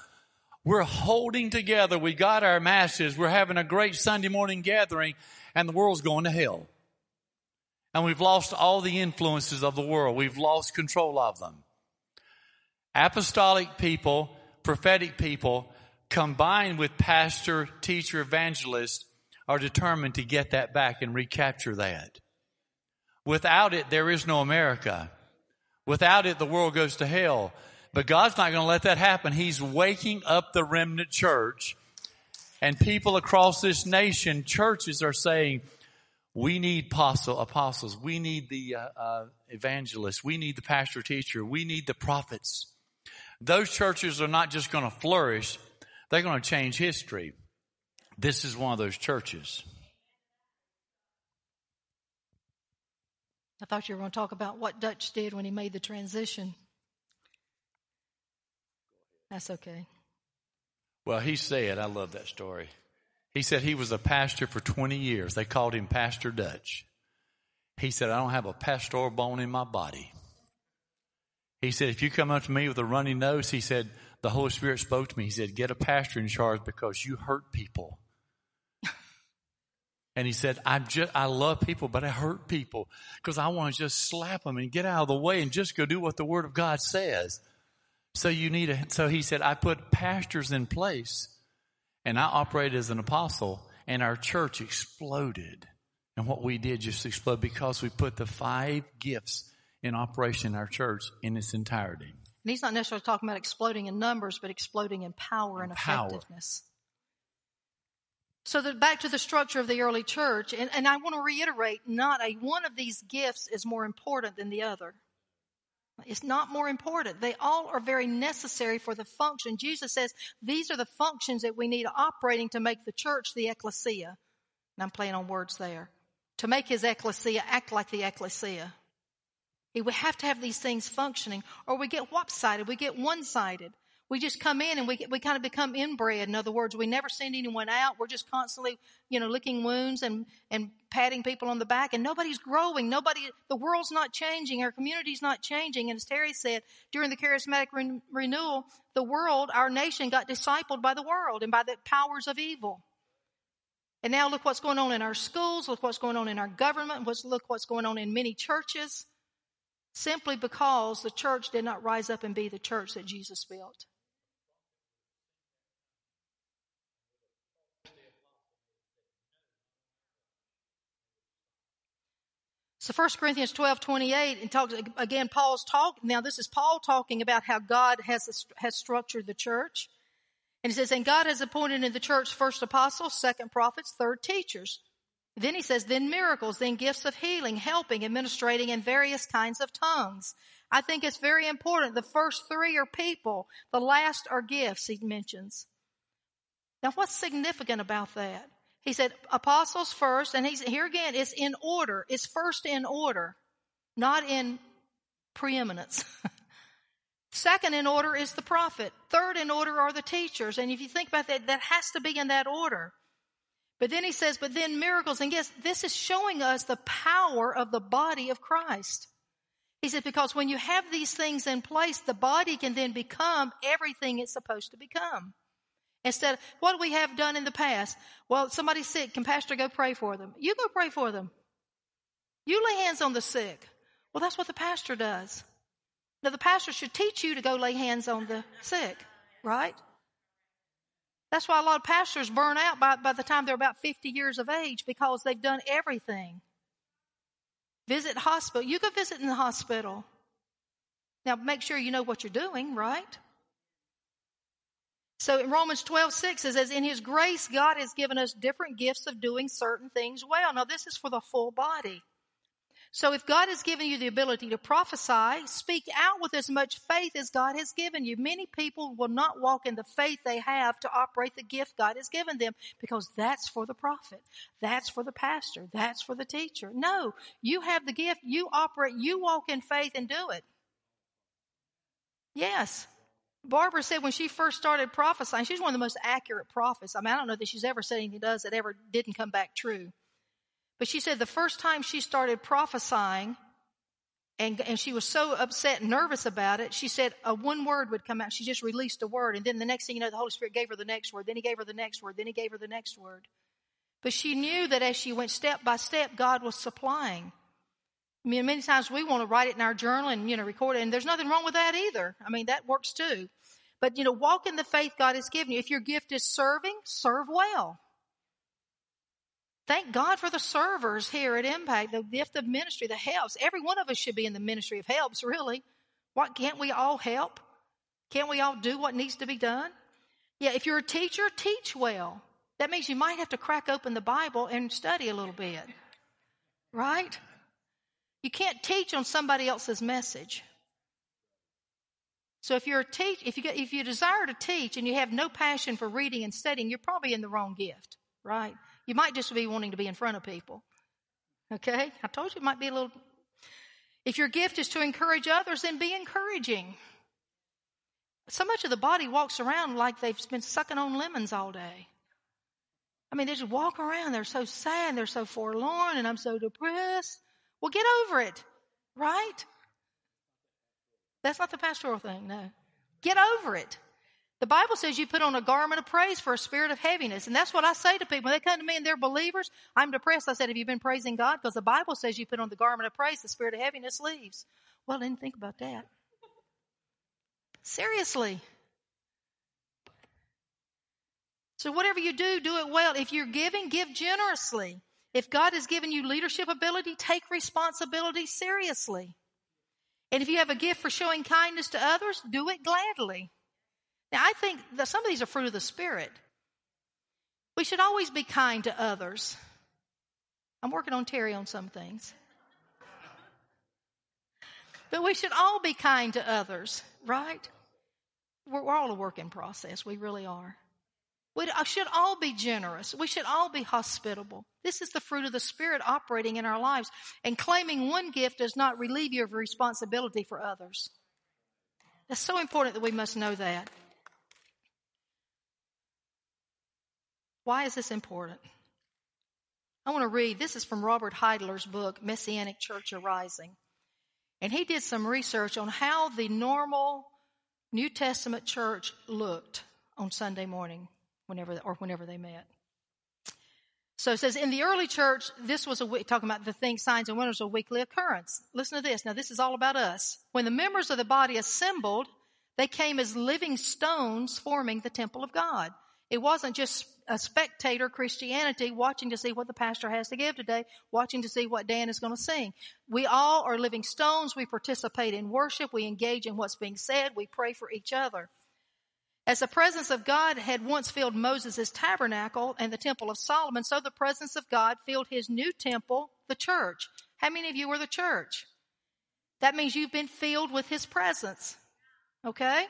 B: we're holding together. We got our masses. We're having a great Sunday morning gathering and the world's going to hell. And we've lost all the influences of the world. We've lost control of them. Apostolic people, prophetic people, combined with pastor, teacher, evangelist, are determined to get that back and recapture that. Without it, there is no America. Without it, the world goes to hell. But God's not going to let that happen. He's waking up the remnant church And people across this nation, churches are saying, we need apostle, apostles. We need the uh, uh, evangelists. We need the pastor teacher. We need the prophets. Those churches are not just going to flourish. They're going to change history. This is one of those churches.
A: I thought you were going to talk about what Dutch did when he made the transition. That's okay.
B: Well, he said, I love that story. He said he was a pastor for 20 years. They called him Pastor Dutch. He said, I don't have a pastoral bone in my body. He said, if you come up to me with a runny nose, he said, the Holy Spirit spoke to me. He said, get a pastor in charge because you hurt people. <laughs> and he said, I'm just, I love people, but I hurt people because I want to just slap them and get out of the way and just go do what the word of God says. So you need a, so he said, I put pastors in place and I operated as an apostle and our church exploded. And what we did just exploded because we put the five gifts in operation in our church in its entirety.
A: And he's not necessarily talking about exploding in numbers, but exploding in power and
B: Power.
A: effectiveness. So that back to the structure of the early church, and, and I want to reiterate, not a one of these gifts is more important than the other. It's not more important. They all are very necessary for the function. Jesus says these are the functions that we need operating to make the church the ecclesia. And I'm playing on words there. To make his ecclesia act like the ecclesia. We have to have these things functioning or we get whop-sided. We get one-sided. We just come in and we we kind of become inbred. In other words, we never send anyone out. We're just constantly, you know, licking wounds and, and patting people on the back and nobody's growing. Nobody, the world's not changing. Our community's not changing. And as Terry said, during the charismatic re- renewal, the world, our nation got discipled by the world and by the powers of evil. And now look what's going on in our schools. Look what's going on in our government. Let's look what's going on in many churches simply because the church did not rise up and be the church that Jesus built. So 1 Corinthians 12, 28, and talks again, Paul's talk. Now this is Paul talking about how God has, has structured the church. And he says, and God has appointed in the church first apostles, second prophets, third teachers. Then he says, then miracles, then gifts of healing, helping, administrating, and various kinds of tongues. I think it's very important. The first three are people. The last are gifts, he mentions. Now what's significant about that? He said apostles first, and he's here again, it's in order. It's first in order, not in preeminence. <laughs> Second in order is the prophet. Third in order are the teachers. And if you think about that, that has to be in that order. But then he says, but then miracles. And yes, this is showing us the power of the body of Christ. He said, because when you have these things in place, the body can then become everything it's supposed to become. Instead, of, what we have done in the past? Well, somebody's sick. Can pastor go pray for them? You go pray for them. You lay hands on the sick. Well, that's what the pastor does. Now, the pastor should teach you to go lay hands on the sick, right? That's why a lot of pastors burn out by, by the time they're about 50 years of age because they've done everything. Visit hospital. You go visit in the hospital. Now, make sure you know what you're doing, right? So in Romans 12, 6, it says, In His grace, God has given us different gifts of doing certain things well. Now, this is for the full body. So if God has given you the ability to prophesy, speak out with as much faith as God has given you. Many people will not walk in the faith they have to operate the gift God has given them because that's for the prophet. That's for the pastor. That's for the teacher. No, you have the gift. You operate, you walk in faith and do it. Yes. Barbara said when she first started prophesying, she's one of the most accurate prophets. I mean, I don't know that she's ever said anything does that ever didn't come back true. But she said the first time she started prophesying, and, and she was so upset and nervous about it, she said a one word would come out. She just released a word, and then the next thing you know, the Holy Spirit gave her the next word. Then He gave her the next word. Then He gave her the next word. But she knew that as she went step by step, God was supplying. I mean, many times we want to write it in our journal and, you know, record it, and there's nothing wrong with that either. I mean, that works too. But, you know, walk in the faith God has given you. If your gift is serving, serve well. Thank God for the servers here at Impact, the gift of ministry, the helps. Every one of us should be in the ministry of helps, really. What can't we all help? Can't we all do what needs to be done? Yeah, if you're a teacher, teach well. That means you might have to crack open the Bible and study a little bit. Right? You can't teach on somebody else's message. So if you're a teach, if you get, if you desire to teach and you have no passion for reading and studying, you're probably in the wrong gift, right? You might just be wanting to be in front of people. Okay? I told you it might be a little. If your gift is to encourage others, then be encouraging. So much of the body walks around like they've been sucking on lemons all day. I mean, they just walk around. They're so sad. They're so forlorn, and I'm so depressed. Well, get over it, right? That's not the pastoral thing, no. Get over it. The Bible says you put on a garment of praise for a spirit of heaviness. And that's what I say to people. When they come to me and they're believers, I'm depressed. I said, Have you been praising God? Because the Bible says you put on the garment of praise, the spirit of heaviness leaves. Well, I didn't think about that. Seriously. So whatever you do, do it well. If you're giving, give generously. If God has given you leadership ability, take responsibility seriously. And if you have a gift for showing kindness to others, do it gladly. Now, I think that some of these are fruit of the Spirit. We should always be kind to others. I'm working on Terry on some things. But we should all be kind to others, right? We're, we're all a work in process. We really are. We uh, should all be generous. We should all be hospitable. This is the fruit of the Spirit operating in our lives. And claiming one gift does not relieve you of responsibility for others. That's so important that we must know that. Why is this important? I want to read, this is from Robert Heidler's book, Messianic Church Arising. And he did some research on how the normal New Testament church looked on Sunday morning whenever or whenever they met. So it says in the early church, this was a week, talking about the things, signs and wonders, a weekly occurrence. Listen to this. Now this is all about us. When the members of the body assembled, they came as living stones forming the temple of God. It wasn't just a spectator Christianity watching to see what the pastor has to give today, watching to see what Dan is going to sing. We all are living stones. We participate in worship. We engage in what's being said. We pray for each other. As the presence of God had once filled Moses' tabernacle and the temple of Solomon, so the presence of God filled his new temple, the church. How many of you are the church? That means you've been filled with his presence. Okay?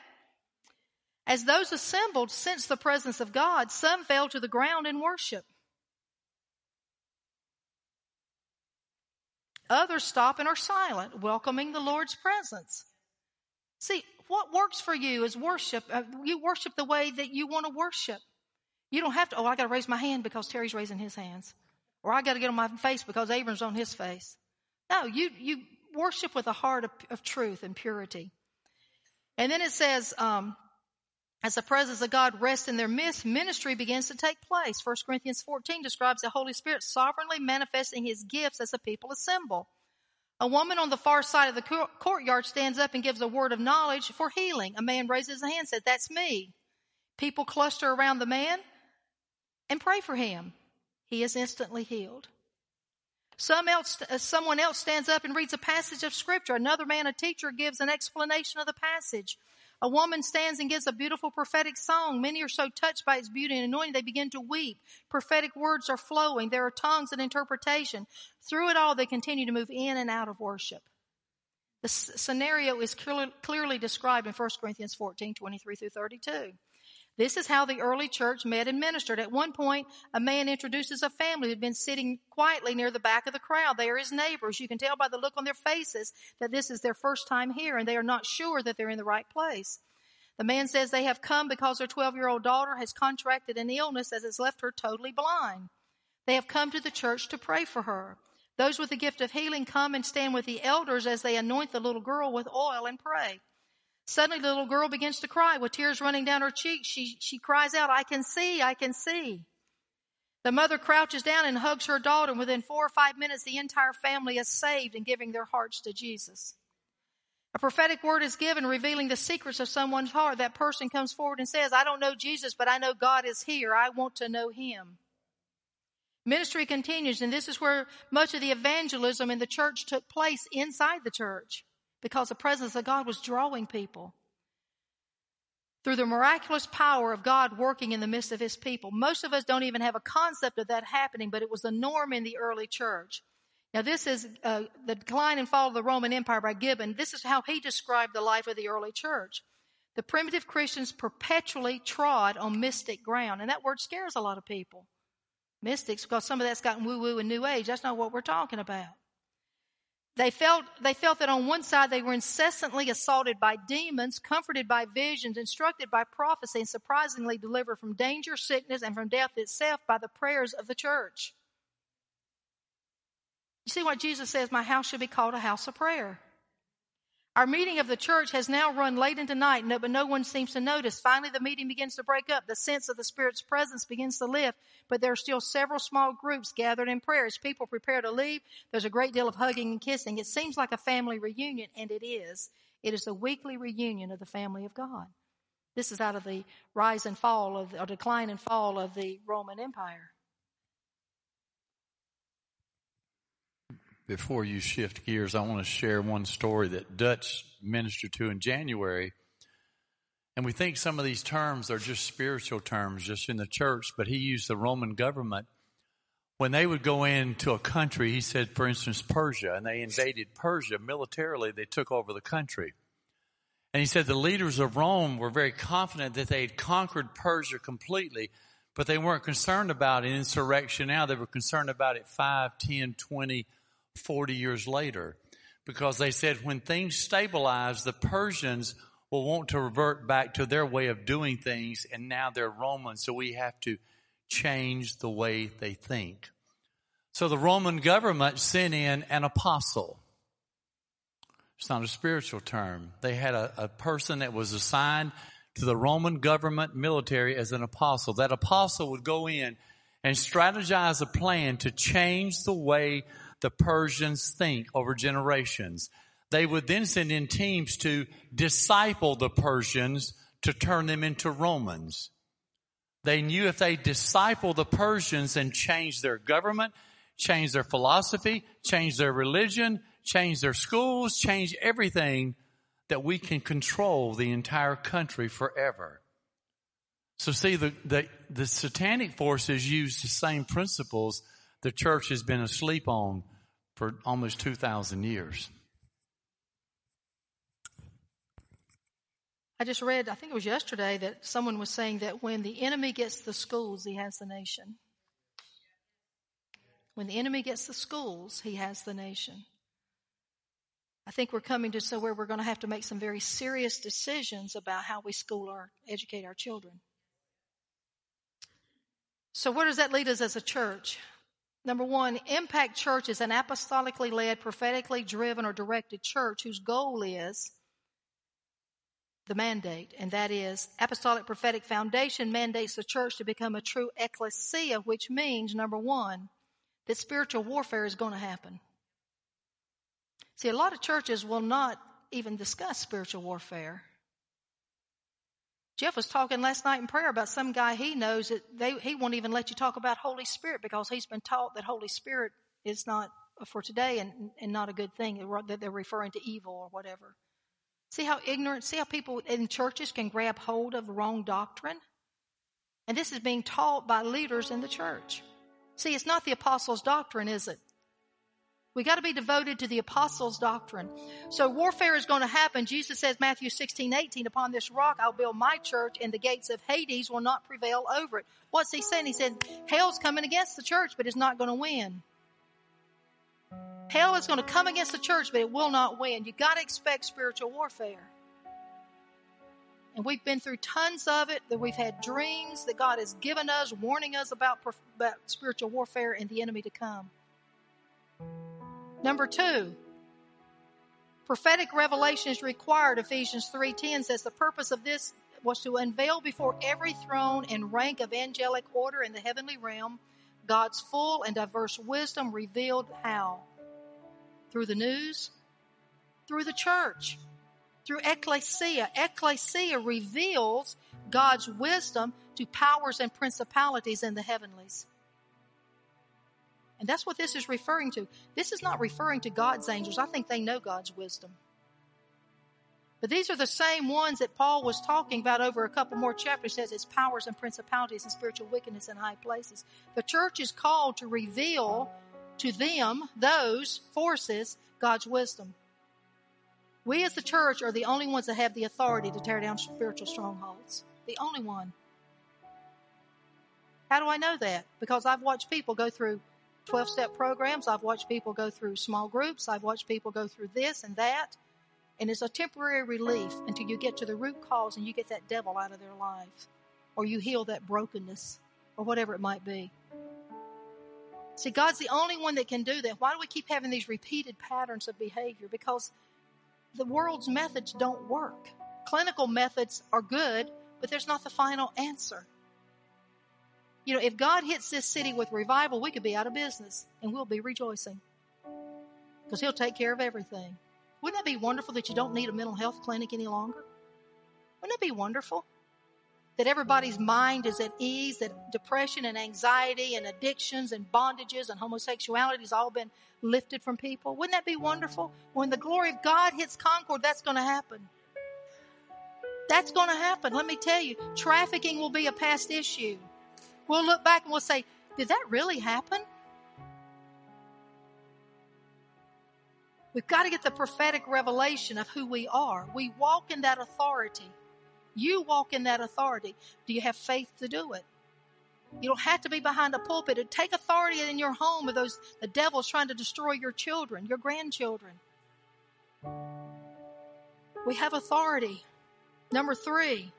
A: As those assembled sensed the presence of God, some fell to the ground in worship. Others stop and are silent, welcoming the Lord's presence. See, what works for you is worship. Uh, you worship the way that you want to worship. You don't have to, oh, I got to raise my hand because Terry's raising his hands. Or I got to get on my face because Abram's on his face. No, you, you worship with a heart of, of truth and purity. And then it says, um, as the presence of God rests in their midst, ministry begins to take place. 1 Corinthians 14 describes the Holy Spirit sovereignly manifesting his gifts as the people assemble. A woman on the far side of the courtyard stands up and gives a word of knowledge for healing. A man raises a hand and says, That's me. People cluster around the man and pray for him. He is instantly healed. Some else, uh, someone else stands up and reads a passage of scripture. Another man, a teacher, gives an explanation of the passage. A woman stands and gives a beautiful prophetic song. Many are so touched by its beauty and anointing they begin to weep. Prophetic words are flowing. There are tongues and interpretation. Through it all, they continue to move in and out of worship. The scenario is clearly described in 1 Corinthians 14, 23 through 32. This is how the early church met and ministered. At one point, a man introduces a family who'd been sitting quietly near the back of the crowd. They are his neighbors. You can tell by the look on their faces that this is their first time here and they are not sure that they're in the right place. The man says they have come because their 12 year old daughter has contracted an illness that has left her totally blind. They have come to the church to pray for her. Those with the gift of healing come and stand with the elders as they anoint the little girl with oil and pray. Suddenly the little girl begins to cry with tears running down her cheeks. She, she cries out, I can see, I can see. The mother crouches down and hugs her daughter, and within four or five minutes, the entire family is saved and giving their hearts to Jesus. A prophetic word is given revealing the secrets of someone's heart. That person comes forward and says, I don't know Jesus, but I know God is here. I want to know him. Ministry continues, and this is where much of the evangelism in the church took place inside the church because the presence of God was drawing people. through the miraculous power of God working in the midst of his people. Most of us don't even have a concept of that happening, but it was the norm in the early church. Now, this is uh, the decline and fall of the Roman Empire by Gibbon. This is how he described the life of the early church. The primitive Christians perpetually trod on mystic ground, and that word scares a lot of people. Mystics, because some of that's gotten woo woo and new age. That's not what we're talking about. They felt, they felt that on one side they were incessantly assaulted by demons, comforted by visions, instructed by prophecy, and surprisingly delivered from danger, sickness, and from death itself by the prayers of the church. You see what Jesus says, my house should be called a house of prayer. Our meeting of the church has now run late into night, but no one seems to notice. Finally, the meeting begins to break up. The sense of the Spirit's presence begins to lift, but there are still several small groups gathered in prayer. As people prepare to leave, there's a great deal of hugging and kissing. It seems like a family reunion, and it is. It is a weekly reunion of the family of God. This is out of the rise and fall of, or decline and fall of the Roman Empire.
B: Before you shift gears, I want to share one story that Dutch ministered to in January. And we think some of these terms are just spiritual terms, just in the church, but he used the Roman government. When they would go into a country, he said, for instance, Persia, and they invaded Persia militarily, they took over the country. And he said the leaders of Rome were very confident that they had conquered Persia completely, but they weren't concerned about an insurrection now. They were concerned about it 5, 10, 20, 40 years later because they said when things stabilize, the Persians will want to revert back to their way of doing things, and now they're Romans, so we have to change the way they think. So the Roman government sent in an apostle. It's not a spiritual term. They had a, a person that was assigned to the Roman government military as an apostle. That apostle would go in and strategize a plan to change the way the Persians think over generations. They would then send in teams to disciple the Persians to turn them into Romans. They knew if they disciple the Persians and change their government, change their philosophy, change their religion, change their schools, change everything, that we can control the entire country forever. So see, the, the, the satanic forces use the same principles the church has been asleep on for almost 2,000 years.
A: I just read, I think it was yesterday, that someone was saying that when the enemy gets the schools, he has the nation. When the enemy gets the schools, he has the nation. I think we're coming to so where we're going to have to make some very serious decisions about how we school our, educate our children. So where does that lead us as a church? Number one, Impact Church is an apostolically led, prophetically driven, or directed church whose goal is the mandate, and that is Apostolic Prophetic Foundation mandates the church to become a true ecclesia, which means, number one, that spiritual warfare is going to happen. See, a lot of churches will not even discuss spiritual warfare. Jeff was talking last night in prayer about some guy he knows that they, he won't even let you talk about Holy Spirit because he's been taught that Holy Spirit is not for today and, and not a good thing, that they're referring to evil or whatever. See how ignorant, see how people in churches can grab hold of wrong doctrine? And this is being taught by leaders in the church. See, it's not the apostles' doctrine, is it? We got to be devoted to the apostles' doctrine. So warfare is going to happen. Jesus says, Matthew 16, 18, upon this rock I'll build my church and the gates of Hades will not prevail over it. What's he saying? He said, hell's coming against the church, but it's not going to win. Hell is going to come against the church, but it will not win. You got to expect spiritual warfare. And we've been through tons of it, that we've had dreams that God has given us, warning us about, about spiritual warfare and the enemy to come. Number two, prophetic revelation is required. Ephesians 3.10 says the purpose of this was to unveil before every throne and rank of angelic order in the heavenly realm God's full and diverse wisdom revealed how? Through the news, through the church, through ecclesia. Ecclesia reveals God's wisdom to powers and principalities in the heavenlies. And that's what this is referring to. This is not referring to God's angels. I think they know God's wisdom. But these are the same ones that Paul was talking about over a couple more chapters. It says it's powers and principalities and spiritual wickedness in high places. The church is called to reveal to them, those forces, God's wisdom. We as the church are the only ones that have the authority to tear down spiritual strongholds. The only one. How do I know that? Because I've watched people go through 12 step programs. I've watched people go through small groups. I've watched people go through this and that. And it's a temporary relief until you get to the root cause and you get that devil out of their lives. Or you heal that brokenness or whatever it might be. See, God's the only one that can do that. Why do we keep having these repeated patterns of behavior? Because the world's methods don't work. Clinical methods are good, but there's not the final answer. You know, if God hits this city with revival, we could be out of business and we'll be rejoicing because He'll take care of everything. Wouldn't that be wonderful that you don't need a mental health clinic any longer? Wouldn't that be wonderful? That everybody's mind is at ease, that depression and anxiety and addictions and bondages and homosexuality has all been lifted from people. Wouldn't that be wonderful? When the glory of God hits Concord, that's going to happen. That's going to happen. Let me tell you, trafficking will be a past issue. We'll look back and we'll say, did that really happen? We've got to get the prophetic revelation of who we are. We walk in that authority. You walk in that authority. Do you have faith to do it? You don't have to be behind a pulpit. To take authority in your home of those the devil's trying to destroy your children, your grandchildren. We have authority. Number three,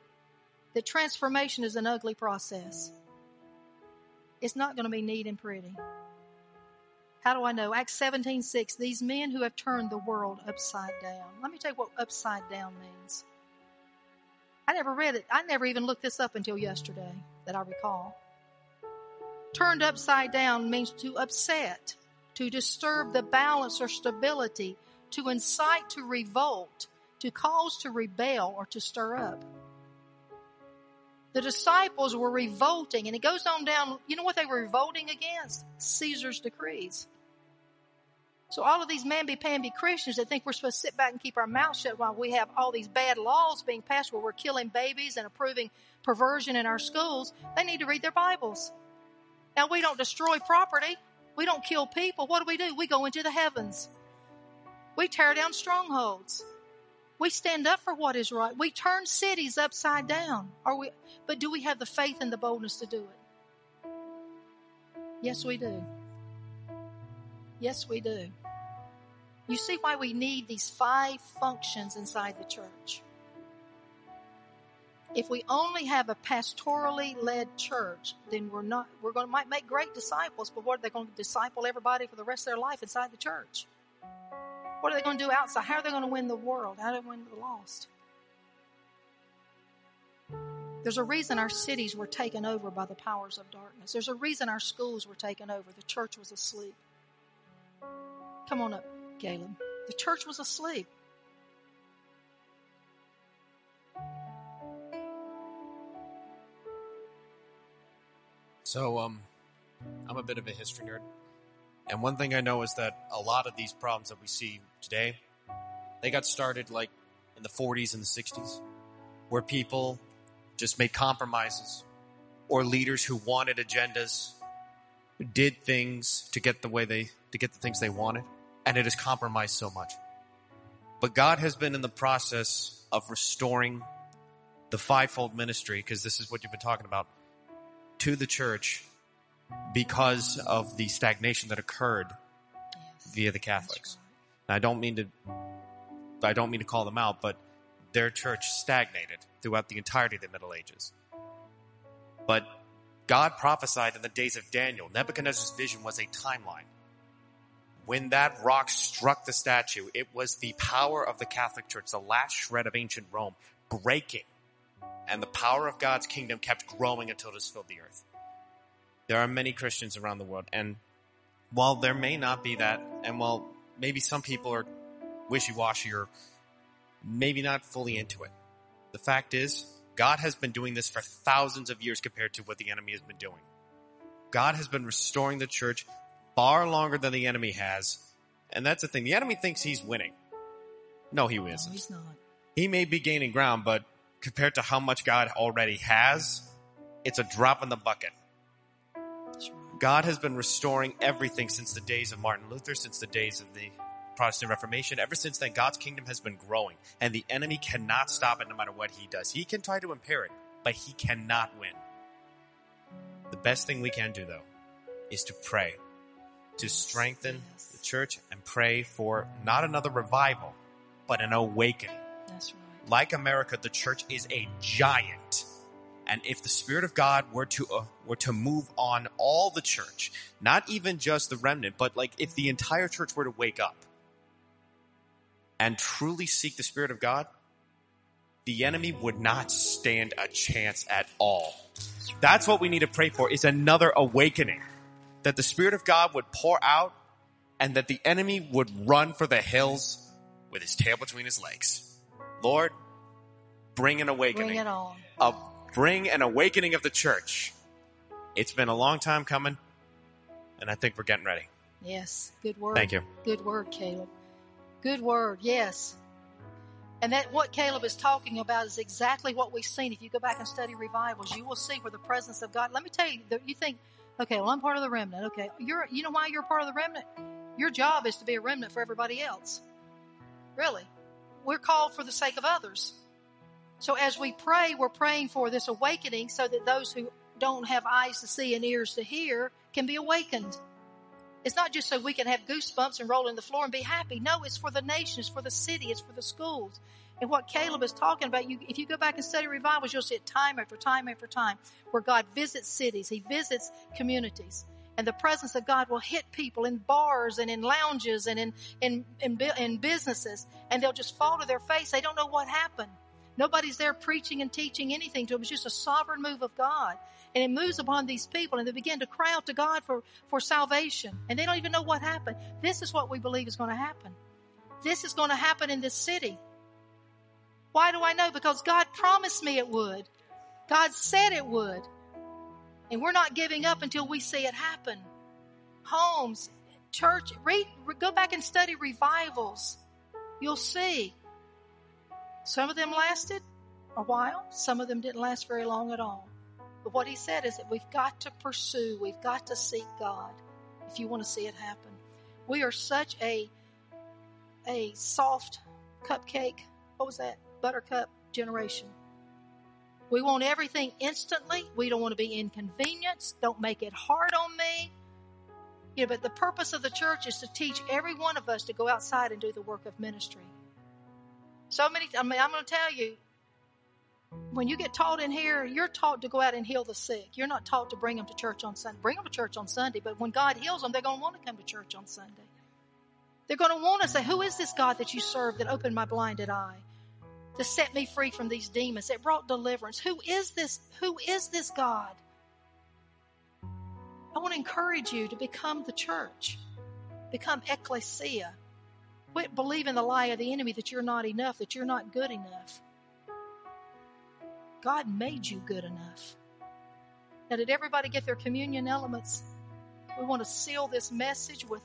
A: that transformation is an ugly process. It's not going to be neat and pretty. How do I know? Acts 17 6, these men who have turned the world upside down. Let me tell you what upside down means. I never read it. I never even looked this up until yesterday that I recall. Turned upside down means to upset, to disturb the balance or stability, to incite to revolt, to cause to rebel or to stir up. The disciples were revolting, and it goes on down. You know what they were revolting against? Caesar's decrees. So all of these mamby-pamby Christians that think we're supposed to sit back and keep our mouths shut while we have all these bad laws being passed where we're killing babies and approving perversion in our schools, they need to read their Bibles. Now we don't destroy property. We don't kill people. What do we do? We go into the heavens. We tear down strongholds. We stand up for what is right. We turn cities upside down. Are we, but do we have the faith and the boldness to do it? Yes, we do. Yes, we do. You see why we need these five functions inside the church. If we only have a pastorally led church, then we're not, we're going to might make great disciples, but what are they going to disciple everybody for the rest of their life inside the church? What are they going to do outside? How are they going to win the world? How do they win the lost? There's a reason our cities were taken over by the powers of darkness. There's a reason our schools were taken over. The church was asleep. Come on up, Caleb. The church was asleep.
C: So, um, I'm a bit of a history nerd. And one thing I know is that a lot of these problems that we see today, they got started like in the 40s and the 60s, where people just made compromises, or leaders who wanted agendas did things to get the way they to get the things they wanted, and it has compromised so much. But God has been in the process of restoring the fivefold ministry, because this is what you've been talking about, to the church because of the stagnation that occurred
A: Yes.
C: via the Catholics. I don't mean to I don't mean to call them out, but their church stagnated throughout the entirety of the Middle Ages. But God prophesied in the days of Daniel. Nebuchadnezzar's vision was a timeline. When that rock struck the statue, it was the power of the Catholic Church, the last shred of ancient Rome, breaking. And the power of God's kingdom kept growing until it has filled the earth. There are many Christians around the world, and while there may not be that, and while maybe some people are wishy-washy or maybe not fully into it, the fact is, God has been doing this for thousands of years compared to what the enemy has been doing. God has been restoring the church far longer than the enemy has. And that's the thing. The enemy thinks he's winning. No, he
A: No,
C: isn't.
A: he's not.
C: He may be gaining ground, but compared to how much God already has, it's a drop in the bucket. God has been restoring everything since the days of Martin Luther, since the days of the Protestant Reformation. Ever since then, God's kingdom has been growing, and the enemy cannot stop it no matter what he does. He can try to impair it, but he cannot win. The best thing we can do, though, is to pray, to strengthen the church and pray for not another revival, but an awakening.
A: That's right.
C: Like America, the church is a giant. And if the Spirit of God were to uh, were to move on all the church, not even just the remnant, but like if the entire church were to wake up and truly seek the Spirit of God, the enemy would not stand a chance at all. That's what we need to pray for is another awakening. That the Spirit of God would pour out and that the enemy would run for the hills with his tail between his legs. Lord, bring an awakening.
A: Bring it on.
C: A, bring an awakening of the church. It's been a long time coming, and I think we're getting ready.
A: Yes. Good word.
C: Thank you.
A: Good word, Caleb. Good word. Yes. And that what Caleb is talking about is exactly what we've seen. If you go back and study revivals, you will see where the presence of God. Let me tell you, that you think, okay, well, I'm part of the remnant. Okay, you're, you know why you're part of the remnant? Your job is to be a remnant for everybody else. Really, we're called for the sake of others. So as we pray, we're praying for this awakening, so that those who don't have eyes to see and ears to hear can be awakened. It's not just so we can have goosebumps and roll in the floor and be happy. No, it's for the nation, it's for the city, it's for the schools. And what Caleb is talking about, you, if you go back and study revivals, you'll see it time after time after time where God visits cities, He visits communities. And the presence of God will hit people in bars and in lounges and in, in, in, in businesses, and they'll just fall to their face. They don't know what happened. Nobody's there preaching and teaching anything to them. It's just a sovereign move of God. And it moves upon these people and they begin to cry out to God for, for salvation. And they don't even know what happened. This is what we believe is going to happen. This is going to happen in this city. Why do I know? Because God promised me it would. God said it would. And we're not giving up until we see it happen. Homes, church, read, go back and study revivals. You'll see. Some of them lasted a while. Some of them didn't last very long at all. But what he said is that we've got to pursue, we've got to seek God if you want to see it happen. We are such a a soft cupcake, what was that? Buttercup generation. We want everything instantly. We don't want to be inconvenienced. Don't make it hard on me. Yeah, but the purpose of the church is to teach every one of us to go outside and do the work of ministry. So many, I mean, I'm going to tell you, when you get taught in here, you're taught to go out and heal the sick. You're not taught to bring them to church on Sunday. Bring them to church on Sunday, but when God heals them, they're going to want to come to church on Sunday. They're going to want to say, Who is this God that you serve that opened my blinded eye? To set me free from these demons, that brought deliverance. Who is this? Who is this God? I want to encourage you to become the church, become ecclesia. Quit believing the lie of the enemy that you're not enough, that you're not good enough. God made you good enough. Now, did everybody get their communion elements? We want to seal this message with